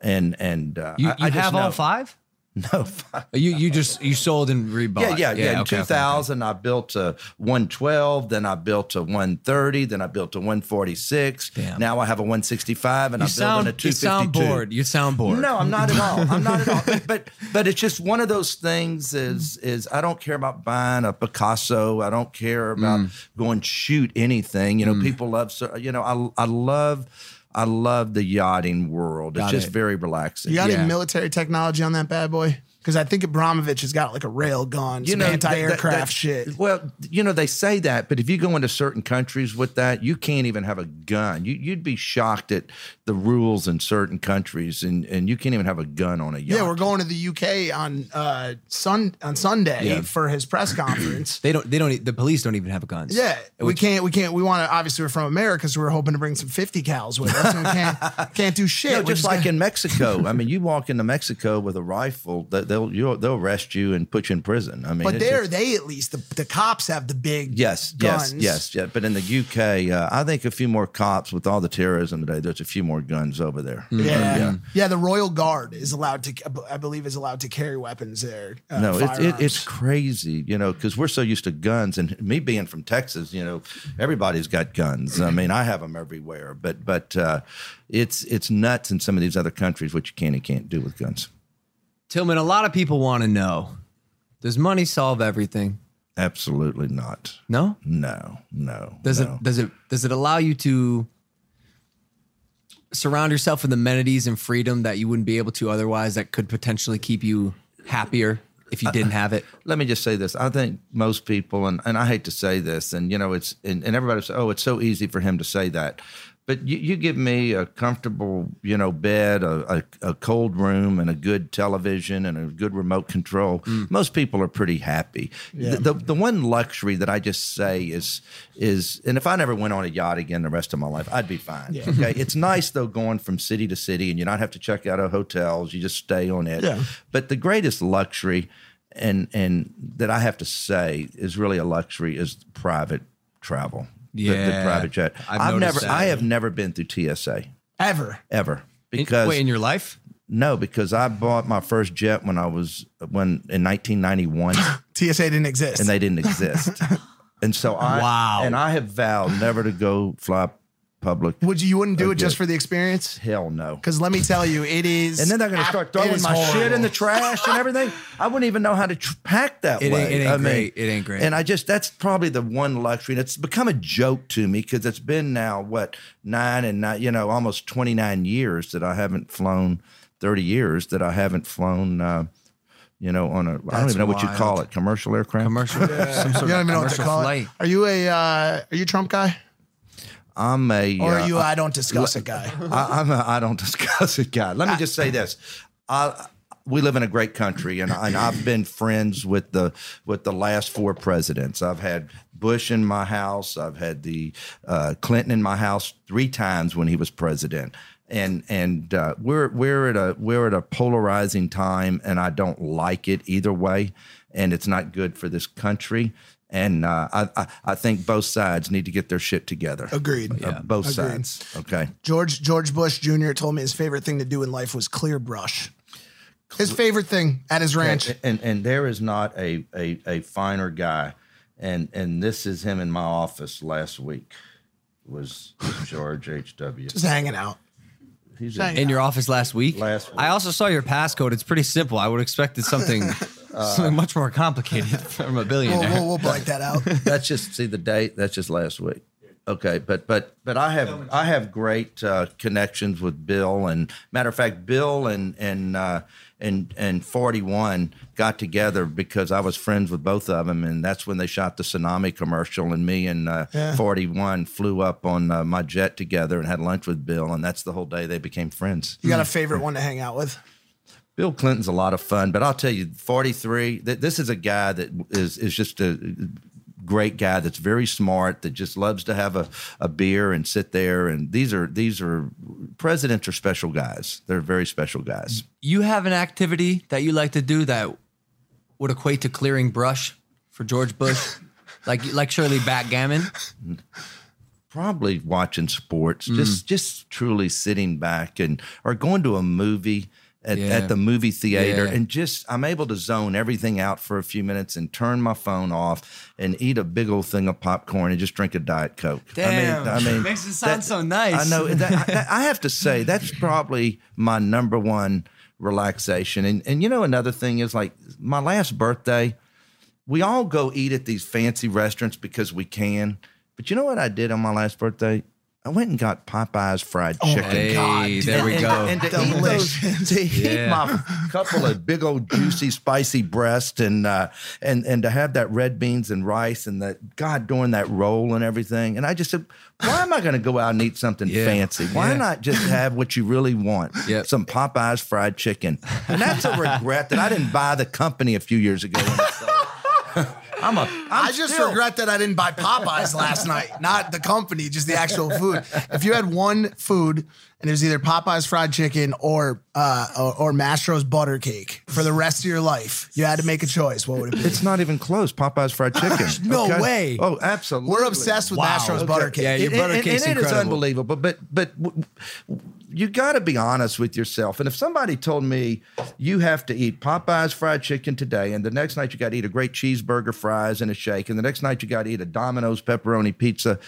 and and uh, You, I, you I just have all know- five? No, You you just you sold and rebought. yeah, yeah, yeah. In okay, okay, 2000, I built a 112, then I built a 130, then I built a 146. Damn. Now I have a 165, and You I'm sound building a you sound bored. You sound bored. No, I'm not at all. I'm not at all. But, but but it's just one of those things. Is is I don't care about buying a Picasso. I don't care about Mm. going shoot anything. You know, people love. You know, I I love. I love the yachting world. It's Got just it. very relaxing. you got Yeah. any military technology on that bad boy because I think Abramovich has got like a rail gun, some that- anti-aircraft that- that- shit. Well, you know, they say that, but if you go into certain countries with that, you can't even have a gun. You, you'd be shocked at the rules in certain countries, and, and you can't even have a gun on a yacht. Yeah, we're going to the UK on uh sun on Sunday Yeah. for his press conference. They don't. They don't. e- The police don't even have guns. Yeah, we can't. We can't. We want to. Obviously, we're from America, so we're hoping to bring some fifty cals with us. And we can't. Can't do shit. No, We're just like gonna- in Mexico. I mean, you walk into Mexico with a rifle, that they'll you'll, they'll arrest you and put you in prison. I mean, But it's there, just- they at least the, the cops have the big Yes, guns. yes, yes, yeah. But in the UK, uh, I think a few more cops with all the terrorism today. There's a few more guns over there. Yeah. yeah, The Royal Guard is allowed to, I believe, is allowed to carry weapons there. uh, No, it's it, it's crazy, you know, because we're so used to guns, and me being from Texas, you know, everybody's got guns. I mean, I have them everywhere, but but uh, it's it's nuts in some of these other countries what you can and can't do with guns. Tilman, a lot of people want to know: Does money solve everything? Absolutely not. No. No, no. Does no. it? Does it? Does it allow you to surround yourself with amenities and freedom that you wouldn't be able to otherwise? That could potentially keep you happier if you didn't have it. let me just say this. I think most people, and, and I hate to say this, and you know, it's and, and everybody says, "Oh, it's so easy for him to say that." But you, you give me a comfortable, you know, bed, a, a, a cold room, and a good television, and a good remote control. Mm. Most people are pretty happy. The, the the one luxury that I just say is is, and if I never went on a yacht again the rest of my life, I'd be fine. Okay, it's nice though going from city to city, and you don't have to check out of hotels. You just stay on it. Yeah. But the greatest luxury, and and that I have to say is really a luxury, is private travel. The- the, Yeah. private jet. I've I've, never, that. I have never been through TSA. Ever. ever In- because wait, in your life? no, because I bought my first jet when I was when in 1991, TSA didn't exist. and they didn't exist. And so I Wow. and I have vowed never to go fly public. Would you, you wouldn't do it just for the experience? Hell no. Because let me tell you, it is. And then they're going to start throwing is my shit in the trash and everything. I wouldn't even know how to tr- pack that It way. ain't- it ain't I mean, great. It ain't great. And I just that's probably the one luxury, and it's become a joke to me because it's been now what nine and nine, you know, almost twenty nine years that I haven't flown. Thirty years that I haven't flown. Uh, you know, on a I don't even know what you call it, commercial aircraft. Commercial, some sort You don't of even know what to call flight. it. Are you a? Uh, are you a Trump guy? I'm a. Or uh, are you? I don't discuss it guy. I, I'm a, I don't discuss it, guy. Let me just say this: I, we live in a great country, and, and I've been friends with the with the last four presidents. I've had Bush in my house. I've had the uh, Clinton in my house three times when he was president. And and uh, we're we're at a we're at a polarizing time, and I don't like it either way, and it's not good for this country. And uh, I, I I think both sides need to get their shit together. Agreed. Uh, both Agreed. sides. Okay. George George Bush Jr. told me his favorite thing to do in life was clear brush. His favorite thing at his ranch. And and there is not a a, a finer guy, and and this is him in my office last week. Was George H W. Just hanging out. He's Dang. a, In your office last week? Last week. I also saw your passcode. It's pretty simple. I would have expected something something much more complicated from a We'll, billionaire. we'll, we'll blank that out. that's just see the date. That's just last week. Okay, but but but I have I have great uh, connections with Bill, and matter of fact, Bill and and uh, and and forty one got together because I was friends with both of them, and that's when they shot the tsunami commercial, and me and uh, forty one flew up on uh, my jet together and had lunch with Bill, and that's the whole day they became friends. You got a favorite one to hang out with? Bill Clinton's a lot of fun, but I'll tell you, 43, th- this is a guy that is is just a great guy that's very smart, that just loves to have a, a beer and sit there. And these are these are presidents are special guys. They're very special guys. you have an activity that you like to do that would equate to clearing brush for George Bush? like like Shirley backgammon? Probably watching sports, just mm. just truly sitting back and or going to a movie. At, Yeah. at the movie theater Yeah. and just I'm able to zone everything out for a few minutes and turn my phone off and eat a big old thing of popcorn and just drink a diet coke. Damn. I mean, I mean, Makes it sound so nice. I know. That, that- I have to say that's probably my number one relaxation. And and you know another thing is like my last birthday, we all go eat at these fancy restaurants because we can. But you know what I did on my last birthday? I went and got Popeye's fried chicken. Hey, God, there we go. And, to eat those, Delicious. to eat Yeah. my couple of big old juicy spicy breasts and uh, and and to have that red beans and rice and that God doing that roll and everything. And I just said, why am I going to go out and eat something Yeah. fancy? Why Yeah. not just have what you really want? Yep. Some Popeyes fried chicken. And that's a regret that I didn't buy the company a few years ago. When it sold. I'm a. I'm i just still- regret that I didn't buy Popeyes last night, not the company, just the actual food. If you had one food and it was either Popeyes fried chicken or uh, or, or Mastro's butter cake for the rest of your life, you had to make a choice. What would it be? It's not even close. Popeye's fried chicken. No way. Oh, absolutely. We're obsessed with Wow. Mastro's Okay. butter cake. Yeah, your And- butter and- cake's and it is incredible. unbelievable. But but w- w- you got to be honest with yourself. And if somebody told me you have to eat Popeye's fried chicken today, and the next night you got to eat a great cheeseburger, fries, and a shake, and the next night you got to eat a Domino's pepperoni pizza.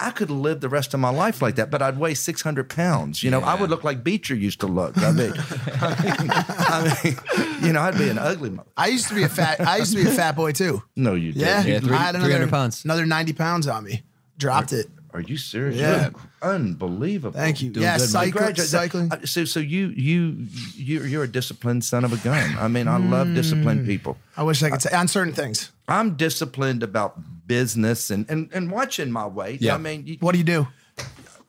I could live the rest of my life like that, but I'd weigh 600 pounds. You know, I would look like Beecher used to look. I mean, I mean, I mean, you know, I'd be an ugly mother. I used to be a fat. I used to be a fat boy too. No, you Yeah, didn't. Yeah, three- I had another 300 pounds. another ninety pounds on me. Dropped it. Are you serious? Yeah. You're unbelievable. Thank you. Doing yeah, cycling. Congratulations. cycling. Uh, So, so you you you you're a disciplined son of a gun. I mean, I love disciplined people. I wish I could say on certain things. I'm disciplined about business and and, and watching my weight. Yeah. I mean, you What do you do?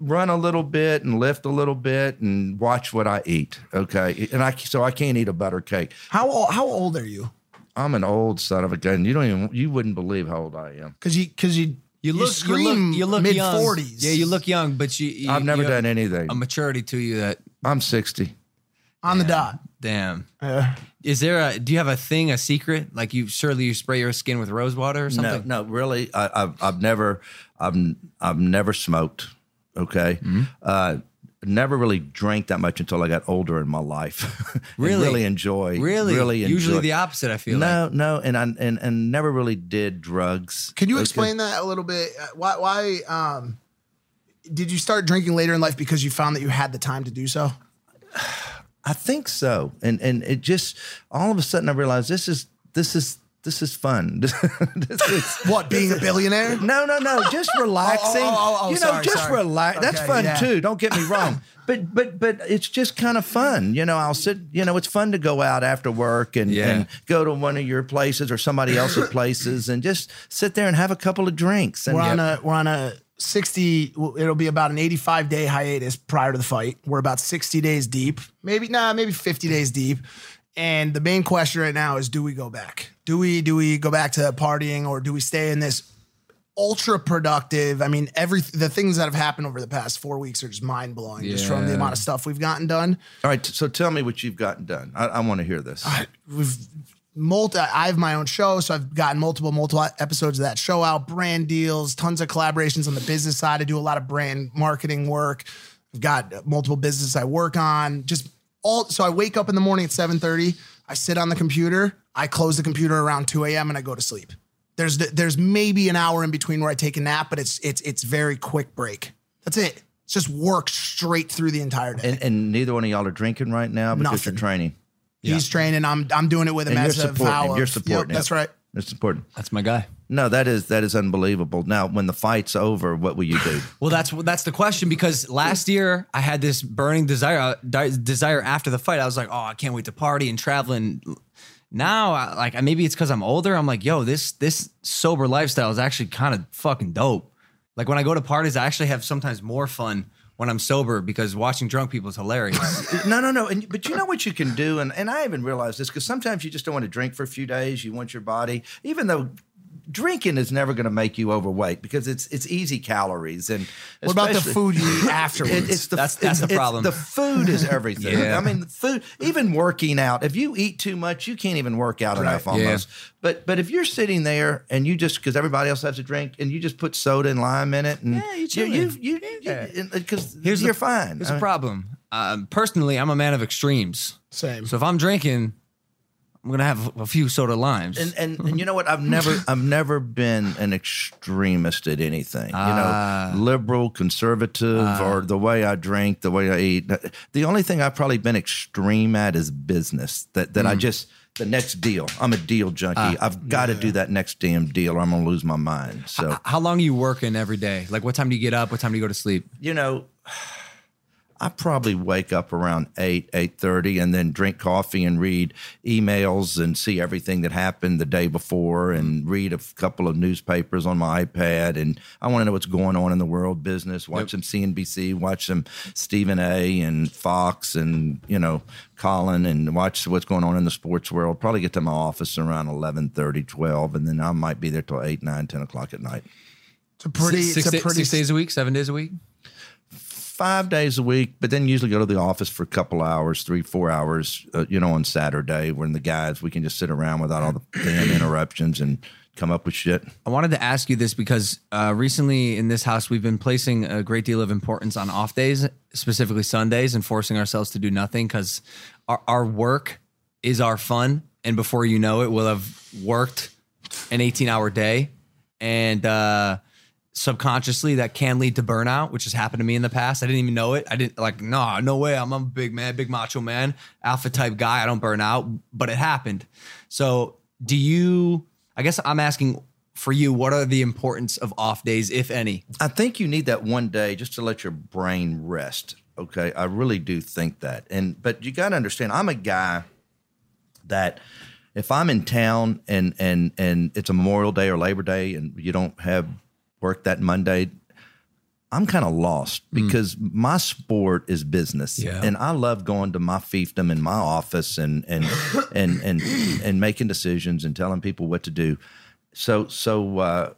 run a little bit and lift a little bit and watch what I eat. Okay, and I so I can't eat a butter cake. How old, how old are you? I'm an old son of a gun. You don't even you wouldn't believe how old I am. Because you because you You look, you, scream look, you look mid young. forties. Yeah, you look young, but you. you I've never you done anything. A maturity to you that I'm 60. on the dot. damn. Yeah. Is there a? Do you have a thing, a secret? Like you surely you spray your skin with rose water or something? No, no, really. I, I've I've never I've I've never smoked. Okay, Mm-hmm. uh, never really drank that much until I got older in my life. Really? really enjoy. Really? really Usually the opposite, I feel like. No, no, and I and and never really did drugs. Can you explain that a little bit? Uh, Why? Why? Um, did you start drinking later in life because you found that you had the time to do so? I think so, and and it just all of a sudden I realized this is this is this is fun. this is, What? Being a billionaire? No, no, no. Just oh, oh, oh, relaxing. oh, oh, oh, you know, sorry, just sorry. relax. That's fun yeah. too. Don't get me wrong. But but but it's just kind of fun. You know, I'll sit. You know, it's fun to go out after work and, Yeah. and go to one of your places or somebody else's places and just sit there and have a couple of drinks. And We're on a we're on a sixty. It'll be about an eighty-five day hiatus prior to the fight. We're about sixty days deep. Maybe nah, maybe fifty days deep. And the main question right now is: Do we go back? Do we do we go back to partying or do we stay in this ultra productive? I mean, every the things that have happened over the past four weeks are just mind blowing. Just from the amount of stuff we've gotten done. all right. So tell me what you've gotten done. I, I want to hear this. we've multi I have my own show, so I've gotten multiple multiple episodes of that show out, brand deals, tons of collaborations on the business side. I do a lot of brand marketing work. I've got multiple businesses I work on. Just all so I wake up in the morning at 7:30, I sit on the computer, I close the computer around 2 a.m. and I go to sleep. There's there's maybe an hour in between where I take a nap, but it's it's it's very quick break. That's it. It's just work straight through the entire day. and, and neither one of y'all are drinking right now because Nothing. you're training. He's training. I'm I'm doing it with him And as a supporting vow. him. of- You're Yep, supporting him. That's right. That's important. That's my guy. No, that is that is unbelievable. Now, when the fight's over, what will you do? Well, that's that's the question because last year I had this burning desire desire after the fight. I was like, oh, I can't wait to party and travel. And now, I- like maybe it's because I'm older. I'm like, yo, this this sober lifestyle is actually kind of fucking dope. Like when I go to parties, I actually have sometimes more fun when I'm sober because watching drunk people is hilarious. no, no, no. And but you know what you can do, and and I even realized this because sometimes you just don't want to drink for a few days. You want your body, even though drinking is never going to make you overweight because it's it's easy calories and What about the food you eat afterwards? It, it's the That's- that's it's- the it's- problem. The food is everything. Yeah. I mean, food. Even working out. If you eat too much, you can't even work out enough. Yeah. Almost. But but if you're sitting there and you just because everybody else has a drink and you just put soda and lime in it and Yeah, you're you chilling. you you Yeah. because Here's the- you're fine. Here's I the mean, problem. Um, personally, I'm a man of extremes. Same. So if I'm drinking, I'm gonna have a few soda limes. And, and and you know what? I've never I've never been an extremist at anything. Ah. you know, liberal, conservative, or the way I drink, the way I eat. The only thing I've probably been extreme at is business. That that I Hmm. just the next deal. I'm a deal junkie. Ah. I've got to do that next damn deal, or I'm gonna lose my mind. So How long are you working every day? Like, what time do you get up? What time do you go to sleep? you know. I probably wake up around eight, eight thirty, and then drink coffee and read emails and see everything that happened the day before, and mm-hmm. read a f- couple of newspapers on my iPad. And I want to know what's going on in the world business. Watch some CNBC, watch some Stephen A. and Fox, and you know Colin, and watch what's going on in the sports world. Probably get to my office around 11, 12, and then I might be there till eight, nine, 10 o'clock at night. It's a pretty. six, it's a pretty. six days a week, seven days a week. Five days a week, but then usually go to the office for a couple hours, three, four hours, uh, you know, on Saturday when the guys, we can just sit around without all the damn interruptions and come up with shit. I wanted to ask you this because uh, recently in this house we've been placing a great deal of importance on off days, specifically Sundays, and forcing ourselves to do nothing because our, our work is our fun, and before you know it, we'll have worked an eighteen-hour day, and uh, subconsciously that can lead to burnout, which has happened to me in the past. I didn't even know it. I didn't like, no, no way. I'm a big man, big macho man, alpha type guy. I don't burn out, but it happened. So, do you? I guess I'm asking for you. What are the importance of off days, if any? I think you need that one day just to let your brain rest. Okay. I really do think that. And, but you got to understand, I'm a guy that if I'm in town and, and, and it's a Memorial Day or Labor Day and you don't have work that Monday, I'm kind of lost because my sport is business, Yeah. and I love going to my fiefdom in my office and and and and and making decisions and telling people what to do. So so uh,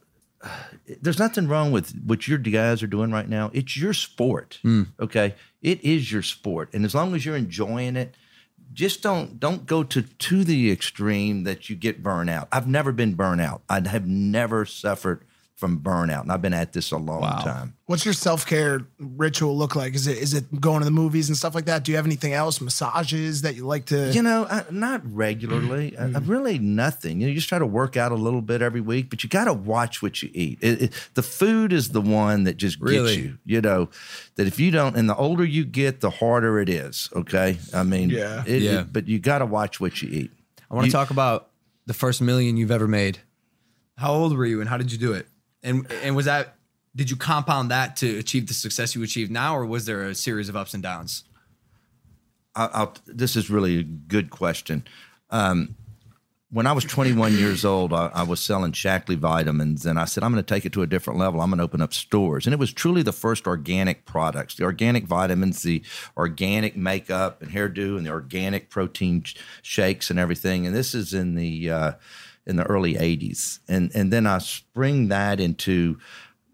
there's nothing wrong with what your guys are doing right now. It's your sport, okay? It is your sport, and as long as you're enjoying it, just don't don't go to to the extreme that you get burnout. I've never been burnout. I have never suffered from burnout. And I've been at this a long time. What's your self care ritual look like? Is it is it going to the movies and stuff like that? Do you have anything else? Massages that you like to? You know, I, not regularly. I, I mm. really nothing. You know, you just try to work out a little bit every week, but you got to watch what you eat. It, it, the food is the one that just gets Really? you. You know, that if you don't, and the older you get, the harder it is. Okay, I mean, Yeah. it- Yeah. it- but you got to watch what you eat. I want to talk about the first million you've ever made. How old were you and how did you do it? And and was that did you compound that to achieve the success you achieve now, or was there a series of ups and downs? I'll, this is really a good question. Um, when I was 21 years old, I, I was selling Shaklee vitamins, and I said, I'm going to take it to a different level. I'm going to open up stores. And it was truly the first organic products the organic vitamins, the organic makeup and hairdo, and the organic protein sh- shakes and everything. And this is in the, uh, in the early 80s. And, and then I spring that into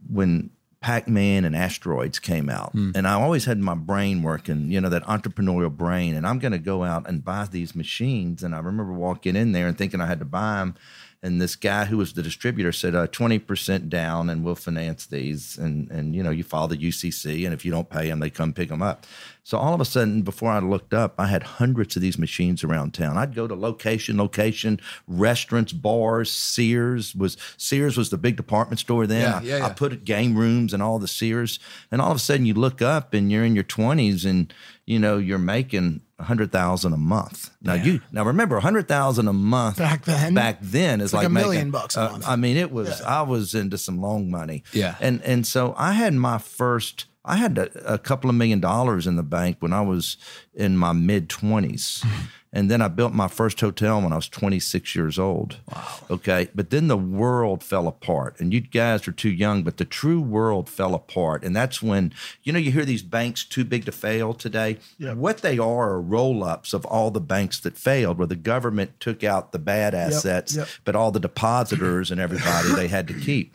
when Pac-Man and Asteroids came out, and I always had my brain working, you know, that entrepreneurial brain. And I'm going to go out and buy these machines. And I remember walking in there and thinking I had to buy them. And this guy who was the distributor said, uh, 20% down and we'll finance these. And, and, you know, you file the UCC. And if you don't pay them, they come pick them up. So all of a sudden, before I looked up, I had hundreds of these machines around town. I'd go to location, location, restaurants, bars, Sears was Sears was the big department store then. Yeah, I- yeah, I yeah. put it game rooms and all the Sears, and all of a sudden you look up and you're in your twenties and you know you're making a hundred thousand a month. Now you now remember a hundred thousand a month Back then? Back then is like like, a million making- bucks a uh, month. I mean, it was I was into some long money. Yeah. and and so I had my first. I had a, a couple of million dollars in the bank when I was in my mid 20s. Mm-hmm. And then I built my first hotel when I was 26 years old. Wow. Okay. But then the world fell apart. And you guys are too young, but the true world fell apart. And that's when, you know, you hear these banks too big to fail today. What they are are roll ups of all the banks that failed, where the government took out the bad assets, yep. but all the depositors and everybody they had to keep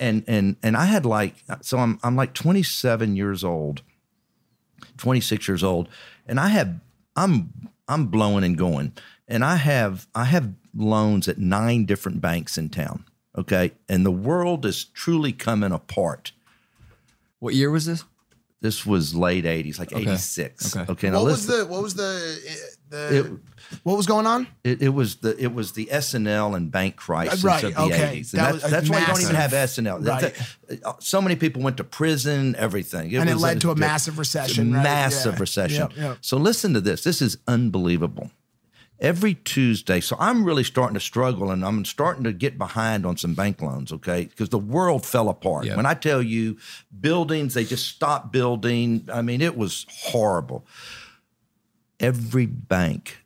and and and I had like so I'm I'm like 27 years old, 26 years old, and I have I'm I'm blowing and going, and I have I have loans at nine different banks in town. Okay, and the world is truly coming apart. What year was this? This was late 80s, like 86. Okay. Okay. now what was listen. the what was the the It- what was going on? It, it was the it was the S&L and bank crisis Right, of the okay. eighties, and That that's, was that's why you don't even have massive. S&L. Right. That- uh, so many people went to prison, everything, And it was led to a massive recession, right? Massive Yeah. recession. Yep, yep. So listen to this. This is unbelievable. Every Tuesday, so I'm really starting to struggle, and I'm starting to get behind on some bank loans. Okay, because the world fell apart. Yeah. When I tell you, buildings they just stopped building. I mean, it was horrible. Every bank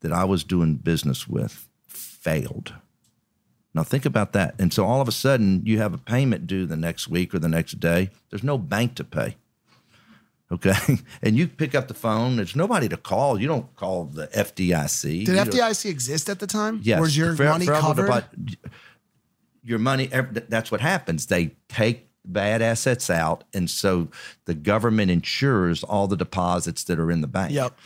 that I was doing business with failed. Now think about that. And so all of a sudden you have a payment due the next week or the next day. There's no bank to pay. Okay. And you pick up the phone, there's nobody to call. You don't call the FDIC. Did You FDIC exist at the time? Yes. Was your money covered? depo- your money, that's what happens. They take bad assets out. And so the government insures all the deposits that are in the bank. Yep.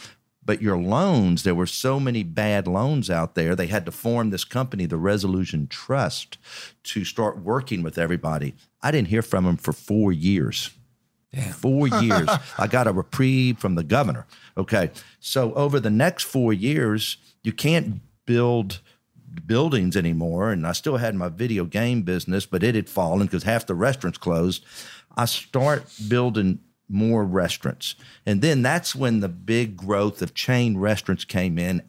But your loans, there were so many bad loans out there, they had to form this company, the Resolution Trust, to start working with everybody. I didn't hear from them for four years. Four years. I got a reprieve from the governor. Okay. So over the next four years, you can't build buildings anymore. And I still had my video game business, but it had fallen because half the restaurants closed. I start building more restaurants. And then that's when the big growth of chain restaurants came in.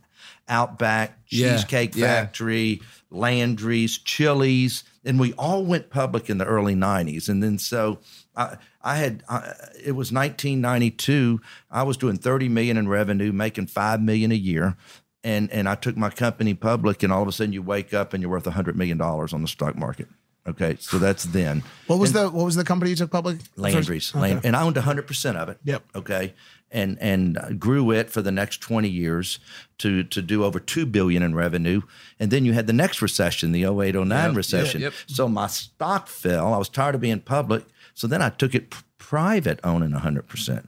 Outback, Yeah, Cheesecake yeah. Factory, Landry's, Chili's, and we all went public in the early 90s. And then so I, I had, I, it was 1992. I was doing 30 million in revenue, making 5 million a year. And, and I took my company public, and all of a sudden you wake up and you're worth $100 million on the stock market. Okay. So that's then. what was the what was the company you took public? Landry's, Okay. Land, and I owned 100% of it. Yep. Okay. And and grew it for the next 20 years to to do over 2 billion in revenue. And then you had the next recession, the 0809 recession. yep. So my stock fell. I was tired of being public. So then I took it p- private owning 100%.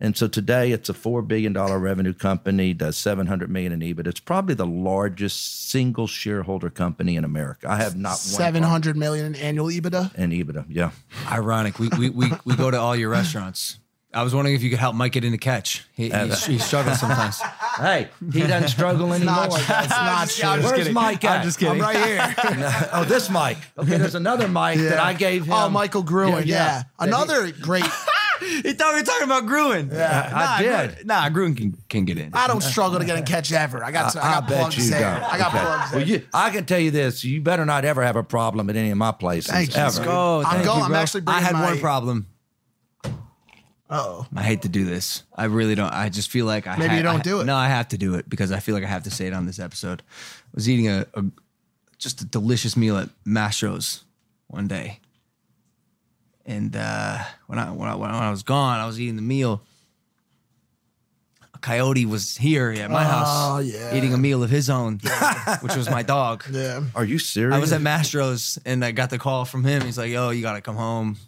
And so today it's a $4 billion revenue company, does 700 million in EBIT. It's probably the largest single shareholder company in America. I have not one Seven hundred million in annual EBITDA. in EBITDA. Yeah. Ironic. We, we we we go to all your restaurants. I was wondering if you could help Mike get in the catch. He, he's, he's struggling sometimes. Hey, he doesn't struggle anymore. Not, that's not true. I'm just Where's kidding. Mike I'm at? just I'm kidding. right here. oh, this Mike. Okay, there's another Mike that I gave oh, him. Oh, Michael Gruen. Yeah, another great. He thought we were talking about Gruen. Yeah, uh, I nah, did. Nah, Gruen can, can get in. I don't struggle to get in catch ever. I got. I, I got bet plugs you there. don't. I got Okay. plugs there. Well, you, I can tell you this: you better not ever have a problem at any of my places. Thank you, ever. Oh, I'm going- I'm actually I had my- one problem. Oh, I hate to do this. I really don't. I just feel like I Maybe ha- you don't I- do it. No, I have to do it because I feel like I have to say it on this episode. I was eating a, a just a delicious meal at Mastro's one day, and uh, when I when I when I was gone, I was eating the meal. A coyote was here at my Oh, house yeah. eating a meal of his own, which was my dog. yeah. Are you serious? I was at Mastro's and I got the call from him. He's like, "Yo, you got to come home."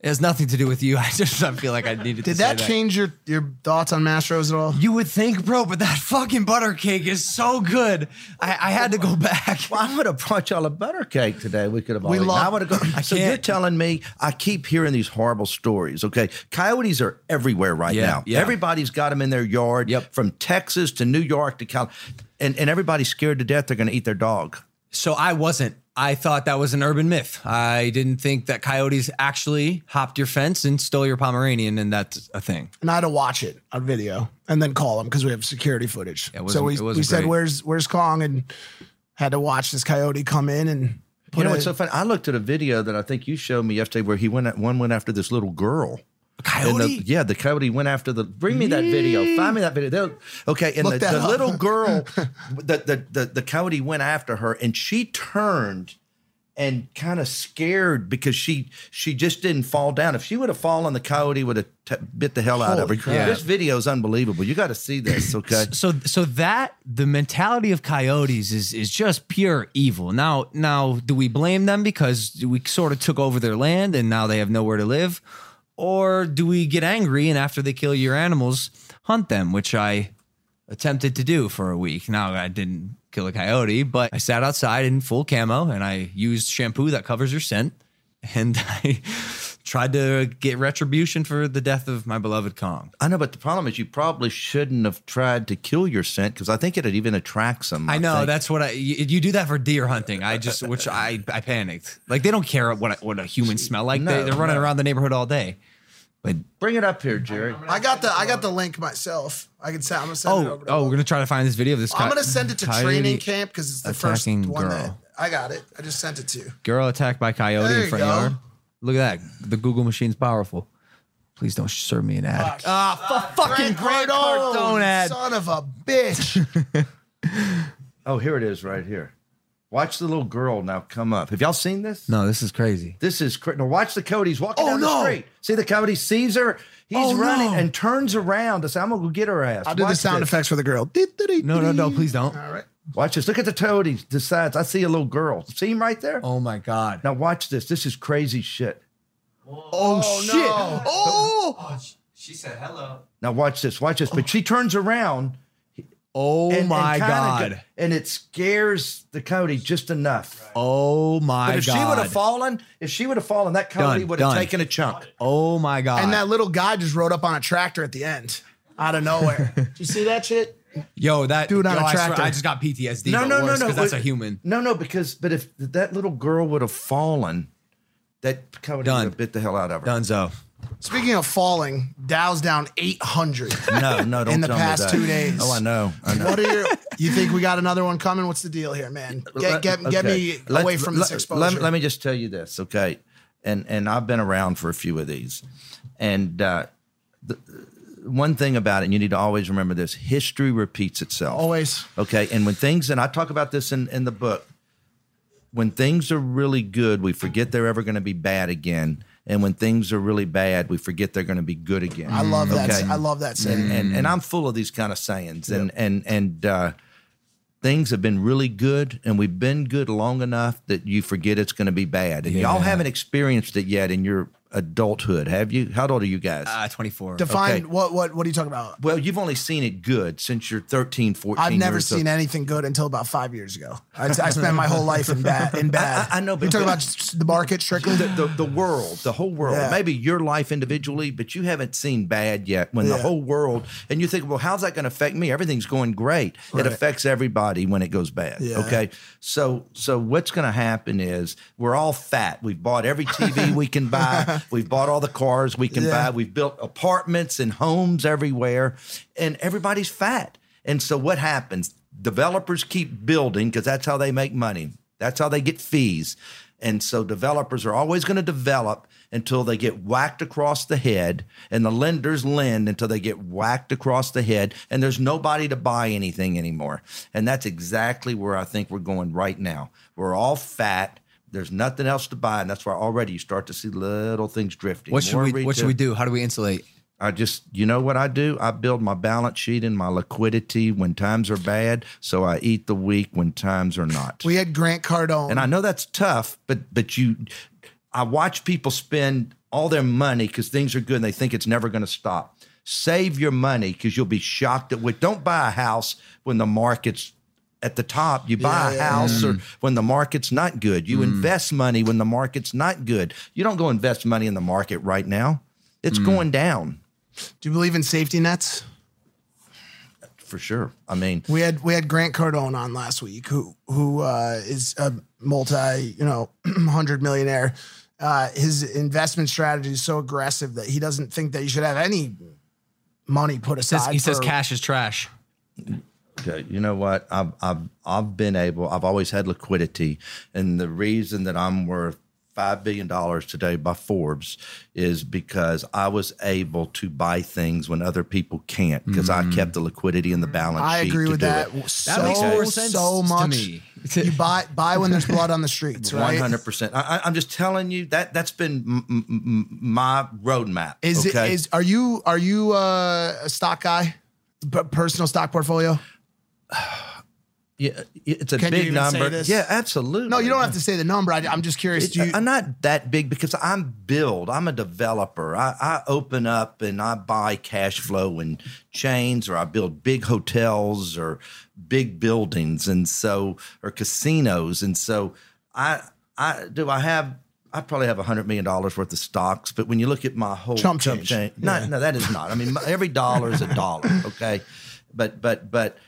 It has nothing to do with you. I just I feel like I needed to Did say that change your your thoughts on Mastros at all? You would think, bro, but that fucking butter cake is so good. I, I had to go back. Well, I would have brought y'all a butter cake today. We could have. all We eaten. love- I would have gone. So can't. you're telling me I keep hearing these horrible stories? Okay, coyotes are everywhere right Yeah, now. yeah. Everybody's got them in their yard. Yep. From Texas to New York to Cal, and and everybody's scared to death they're going to eat their dog. So I wasn't. I thought that was an urban myth. I didn't think that coyotes actually hopped your fence and stole your Pomeranian, and that's a thing. And I had to watch it on video and then call them because we have security footage. Yeah, so wasn't- we, it we said, great. "Where's Where's Kong?" and had to watch this coyote come in and put You know a- what's so funny? I looked at a video that I think you showed me yesterday where he went at, one went after this little girl. A And the, coyote? yeah, the coyote went after the. Bring me that video. Find me that video. They'll- okay, and the, Look that the little girl, the, the the the coyote went after her, and she turned and kind of scared because she she just didn't fall down. If she would have fallen, the coyote would have t- bit the hell out of her. Crap. This video is unbelievable. You got to see this. Okay. so so that the mentality of coyotes is is just pure evil. Now now do we blame them because we sort of took over their land and now they have nowhere to live, or do we get angry and after they kill your animals hunt them, which I attempted to do for a week. Now I didn't kill a coyote, but I sat outside in full camo and I used shampoo that covers your scent and I tried to get retribution for the death of my beloved Kong. I know, but the problem is you probably shouldn't have tried to kill your scent because I think it even attracts them. I know think. that's what I. You, you do that for deer hunting. I just, which I, I panicked. Like they don't care what what a human smell like. No, they, they're running no. around the neighborhood all day. But Bring it up here, Jerry. I got the I got the link myself. I can send. I'm gonna send it oh over. To oh, Logan. we're gonna try to find this video of this. I'm co- gonna send it to coyote- training camp because it's the first attacking one that girl. I got it. I just sent it to you. Girl attacked by coyote There in you front go. yard. Look at that. The Google machine's powerful. Please don't serve me an ad. Ah, fu- fucking Grant Cardone ad. son of a bitch. Oh, here it is, right here. Watch the little girl now come up. Have y'all seen this? No, this is crazy. This is cra- no. Watch the coyote. He's walking Oh, down no. the street. See the coyote sees her. He's Oh, running no. and turns around to say, "I'm gonna go get her ass." I'll do the sound this. effects for the girl. No, no, no, please don't. All right. Watch this. Look at the coyote. Decides. I see a little girl. See him right there. Oh my god. Now watch this. This is crazy shit. Oh, oh shit. no. Oh. oh she said hello. Now watch this. Watch this. But she turns around. Oh and, my and god. go- and it scares the coyote just enough. Oh my But if god. she would have fallen, if she would have fallen, that coyote would have taken a chunk. Oh my god. And that little guy just rode up on a tractor at the end, out of nowhere. Did you see that shit? Yo, that Dude on yo, a I, swear, tractor. I just got PTSD. No, but no, no, worse, That's a human. No, no, because but if that little girl would have fallen, that coyote would have bit the hell out of her. Dunzo. Speaking of falling, Dow's down 800. No, no, don't In the tell me past that. two days. Oh, I know. I know. What are your? You think we got another one coming? What's the deal here, man? Get get, get me Let- away from this let- exposure. Let, let me just tell you this, okay? And and I've been around for a few of these, and uh, the, one thing about it, and you need to always remember this: history repeats itself. Always. Okay, and when things, and I talk about this in in the book, when things are really good, we forget they're ever going to be bad again. And when things are really bad, we forget they're going to be good again. I love that. I love that saying. and, and and I'm full of these kind of sayings, and and and uh, things have been really good, and we've been good long enough that you forget it's going to be bad, and y'all haven't experienced it yet in your adulthood, have you? How old are you guys? Uh, 24. Define Okay. what what what are you talking about? well, you've only seen it good since you're 13, 14 I've never years old. seen anything good until about five years ago. I, I spent my whole life in bad. In bad. I- I know, you're talking about the market strictly. the, the, the world, the whole world, Yeah. maybe your life individually, but you haven't seen bad yet. When the whole world, and you think, well, how's that going to affect me? Everything's going great. Right. It affects everybody when it goes bad. Yeah. Okay, so so what's going to happen is we're all fat. We've bought every TV we can buy. We've bought all the cars we can Yeah. buy. We've built apartments and homes everywhere, and everybody's fat. And so what happens? Developers keep building because that's how they make money. That's how they get fees. And so developers are always going to develop until they get whacked across the head, and the lenders lend until they get whacked across the head, and there's nobody to buy anything anymore. And that's exactly where I think we're going right now. We're all fat. There's nothing else to buy, and that's why already you start to see little things drifting. what should More we What should we do? How do we insulate? I just, you know what I do? I build my balance sheet and my liquidity when times are bad, so I eat the weak when times are not. We had Grant Cardone. and I know that's tough, but but you, I watch people spend all their money because things are good and they think it's never going to stop. Save your money because you'll be shocked at what. Don't buy a house when the market's at the top. You buy Yeah, a yeah, house or when the market's not good. You invest money when the market's not good. You don't go invest money in the market right now. It's going down. Do you believe in safety nets? for sure. I mean, We had we had Grant Cardone on last week, who who uh, is a multi you know hundred millionaire. Uh, his investment strategy is so aggressive that he doesn't think that you should have any money put aside. he says for- cash is trash. Okay, you know what? I've I've I've been able. I've always had liquidity, and the reason that I'm worth five billion dollars today by Forbes is because I was able to buy things when other people can't because I kept the liquidity in the balance I sheet. agree to with that. it. So makes more sense so to much. me. You buy buy when there's blood on the streets, right? One hundred percent. I'm just telling you that that's been m- m- m- my roadmap. Is okay? it is are you are you uh, a stock guy? P- personal stock portfolio? yeah, it's a Can you big even say number. this? Yeah, absolutely. No, you don't have to say the number. I, I'm just curious. Do you, I'm not that big because I'm build. I'm a developer. I, I open up and I buy cash flow and chains, or I build big hotels or big buildings, and so or casinos, and so I I do I have. I probably have hundred million dollars worth of stocks, but when you look at my whole Chump change. chain, no, no, that is not. I mean, my- every dollar is a dollar, okay? But but but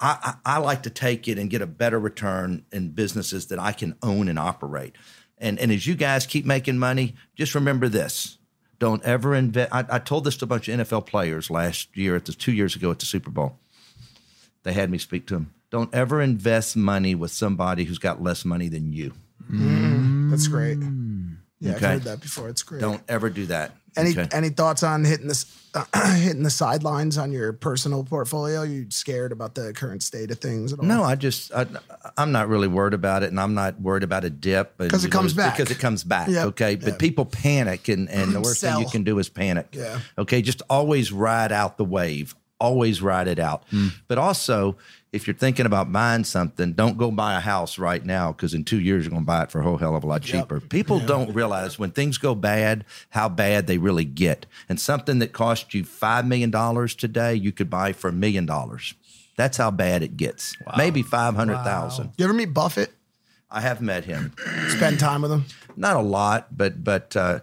I, I, I like to take it and get a better return in businesses that I can own and operate. And and as you guys keep making money, just remember this: don't ever invest. I, I told this to a bunch of NFL players last year at the two years ago at the Super Bowl. They had me speak to them. Don't ever invest money with somebody who's got less money than you. Mm. that's great. Yeah, I've heard that before. It's great. Don't ever do that. Any okay? any thoughts on hitting this hitting the sidelines on your personal portfolio? You scared about the current state of things at all? No, I just I, I'm not really worried about it, and I'm not worried about a dip and 'Cause it comes back. Because it comes back. Yep, Okay, but yep. people panic, and and the worst thing you can do is panic. Yeah. Okay, just always ride out the wave. Always ride it out. Hmm. But also, if you're thinking about buying something, don't go buy a house right now because in two years you're going to buy it for a whole hell of a lot cheaper. People don't realize when things go bad how bad they really get. And something that cost you five million dollars today, you could buy for a million dollars. That's how bad it gets. Maybe five hundred thousand. You ever meet Buffett? I have met him. Spend time with him? Not a lot, but but uh,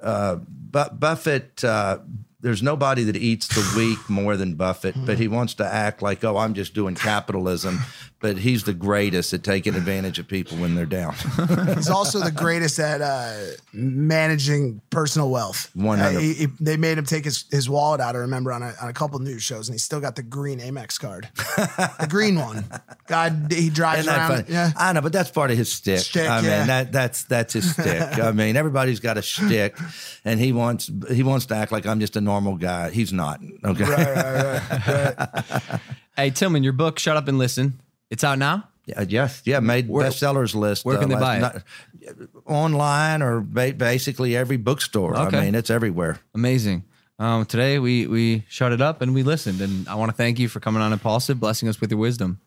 uh, Bu- Buffett. Uh, there's nobody that eats the weak more than Buffett, but he wants to act like, oh, I'm just doing capitalism. But he's the greatest at taking advantage of people when they're down. He's also the greatest at uh, managing personal wealth. 100. Uh, he- he- they made him take his, his wallet out. I remember on a, on a couple news shows, and he still got the green Amex card, the green one. God, he drives Isn't that around. funny? Yeah, I know, but that's part of his stick. Shtick, I mean, yeah. that that's that's his stick. I mean, everybody's got a stick, and he wants he wants to act like I'm just a normal guy. He's not. Okay. right, right, right. Hey, Tilman, your book, Shut Up and Listen. It's out now. Yeah, yes, yeah, made Where- bestsellers list. where can they last buy it? night. online or ba- basically every bookstore. Okay. I mean, it's everywhere. Amazing. Um, today we we shut it up and we listened, and I want to thank you for coming on Impaulsive, blessing us with your wisdom.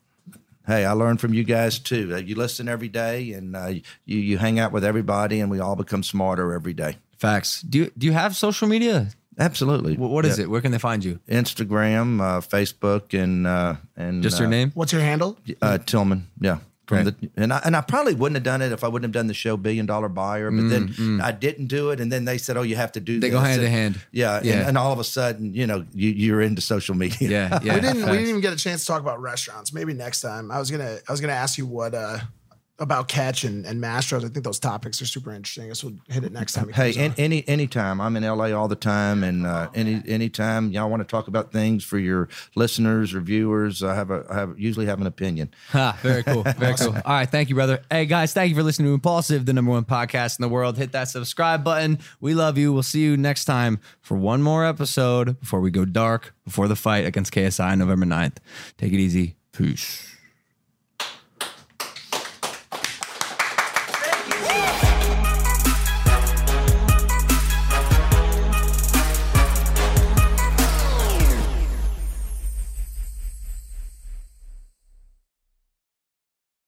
Hey, I learn from you guys too. Uh, You listen every day, and uh, you you hang out with everybody, and we all become smarter every day. Facts. Do you do you have social media? Absolutely. Wh- What is Yeah. it? Where can they find you? Instagram, uh, Facebook, and uh, and Just your uh, name? What's your handle? uh, Tilman. Yeah. From the, and I and I probably wouldn't have done it if I wouldn't have done the show Billion Dollar Buyer. But then I didn't do it, and then they said, "Oh, you have to do." Mm, They go hand in And- hand. Yeah, Yeah. And, and all of a sudden, you know, you, you're into social media. Yeah, yeah. we didn't. We didn't even get a chance to talk about restaurants. Maybe next time. I was gonna. I was gonna ask you what uh about catch and, and Mastro's. I think those topics are super interesting. I guess we'll hit it next time. he Hey, comes on. any anytime I'm in LA all the time, and uh, any anytime y'all want to talk about things for your listeners or viewers, I have a I have usually have an opinion. Ha, very cool. Very cool. All right. Thank you, brother. Hey, guys, thank you for listening to Impaulsive, the number one podcast in the world. Hit that subscribe button. We love you. We'll see you next time for one more episode before we go dark before the fight against KSI November 9th. Take it easy. Peace.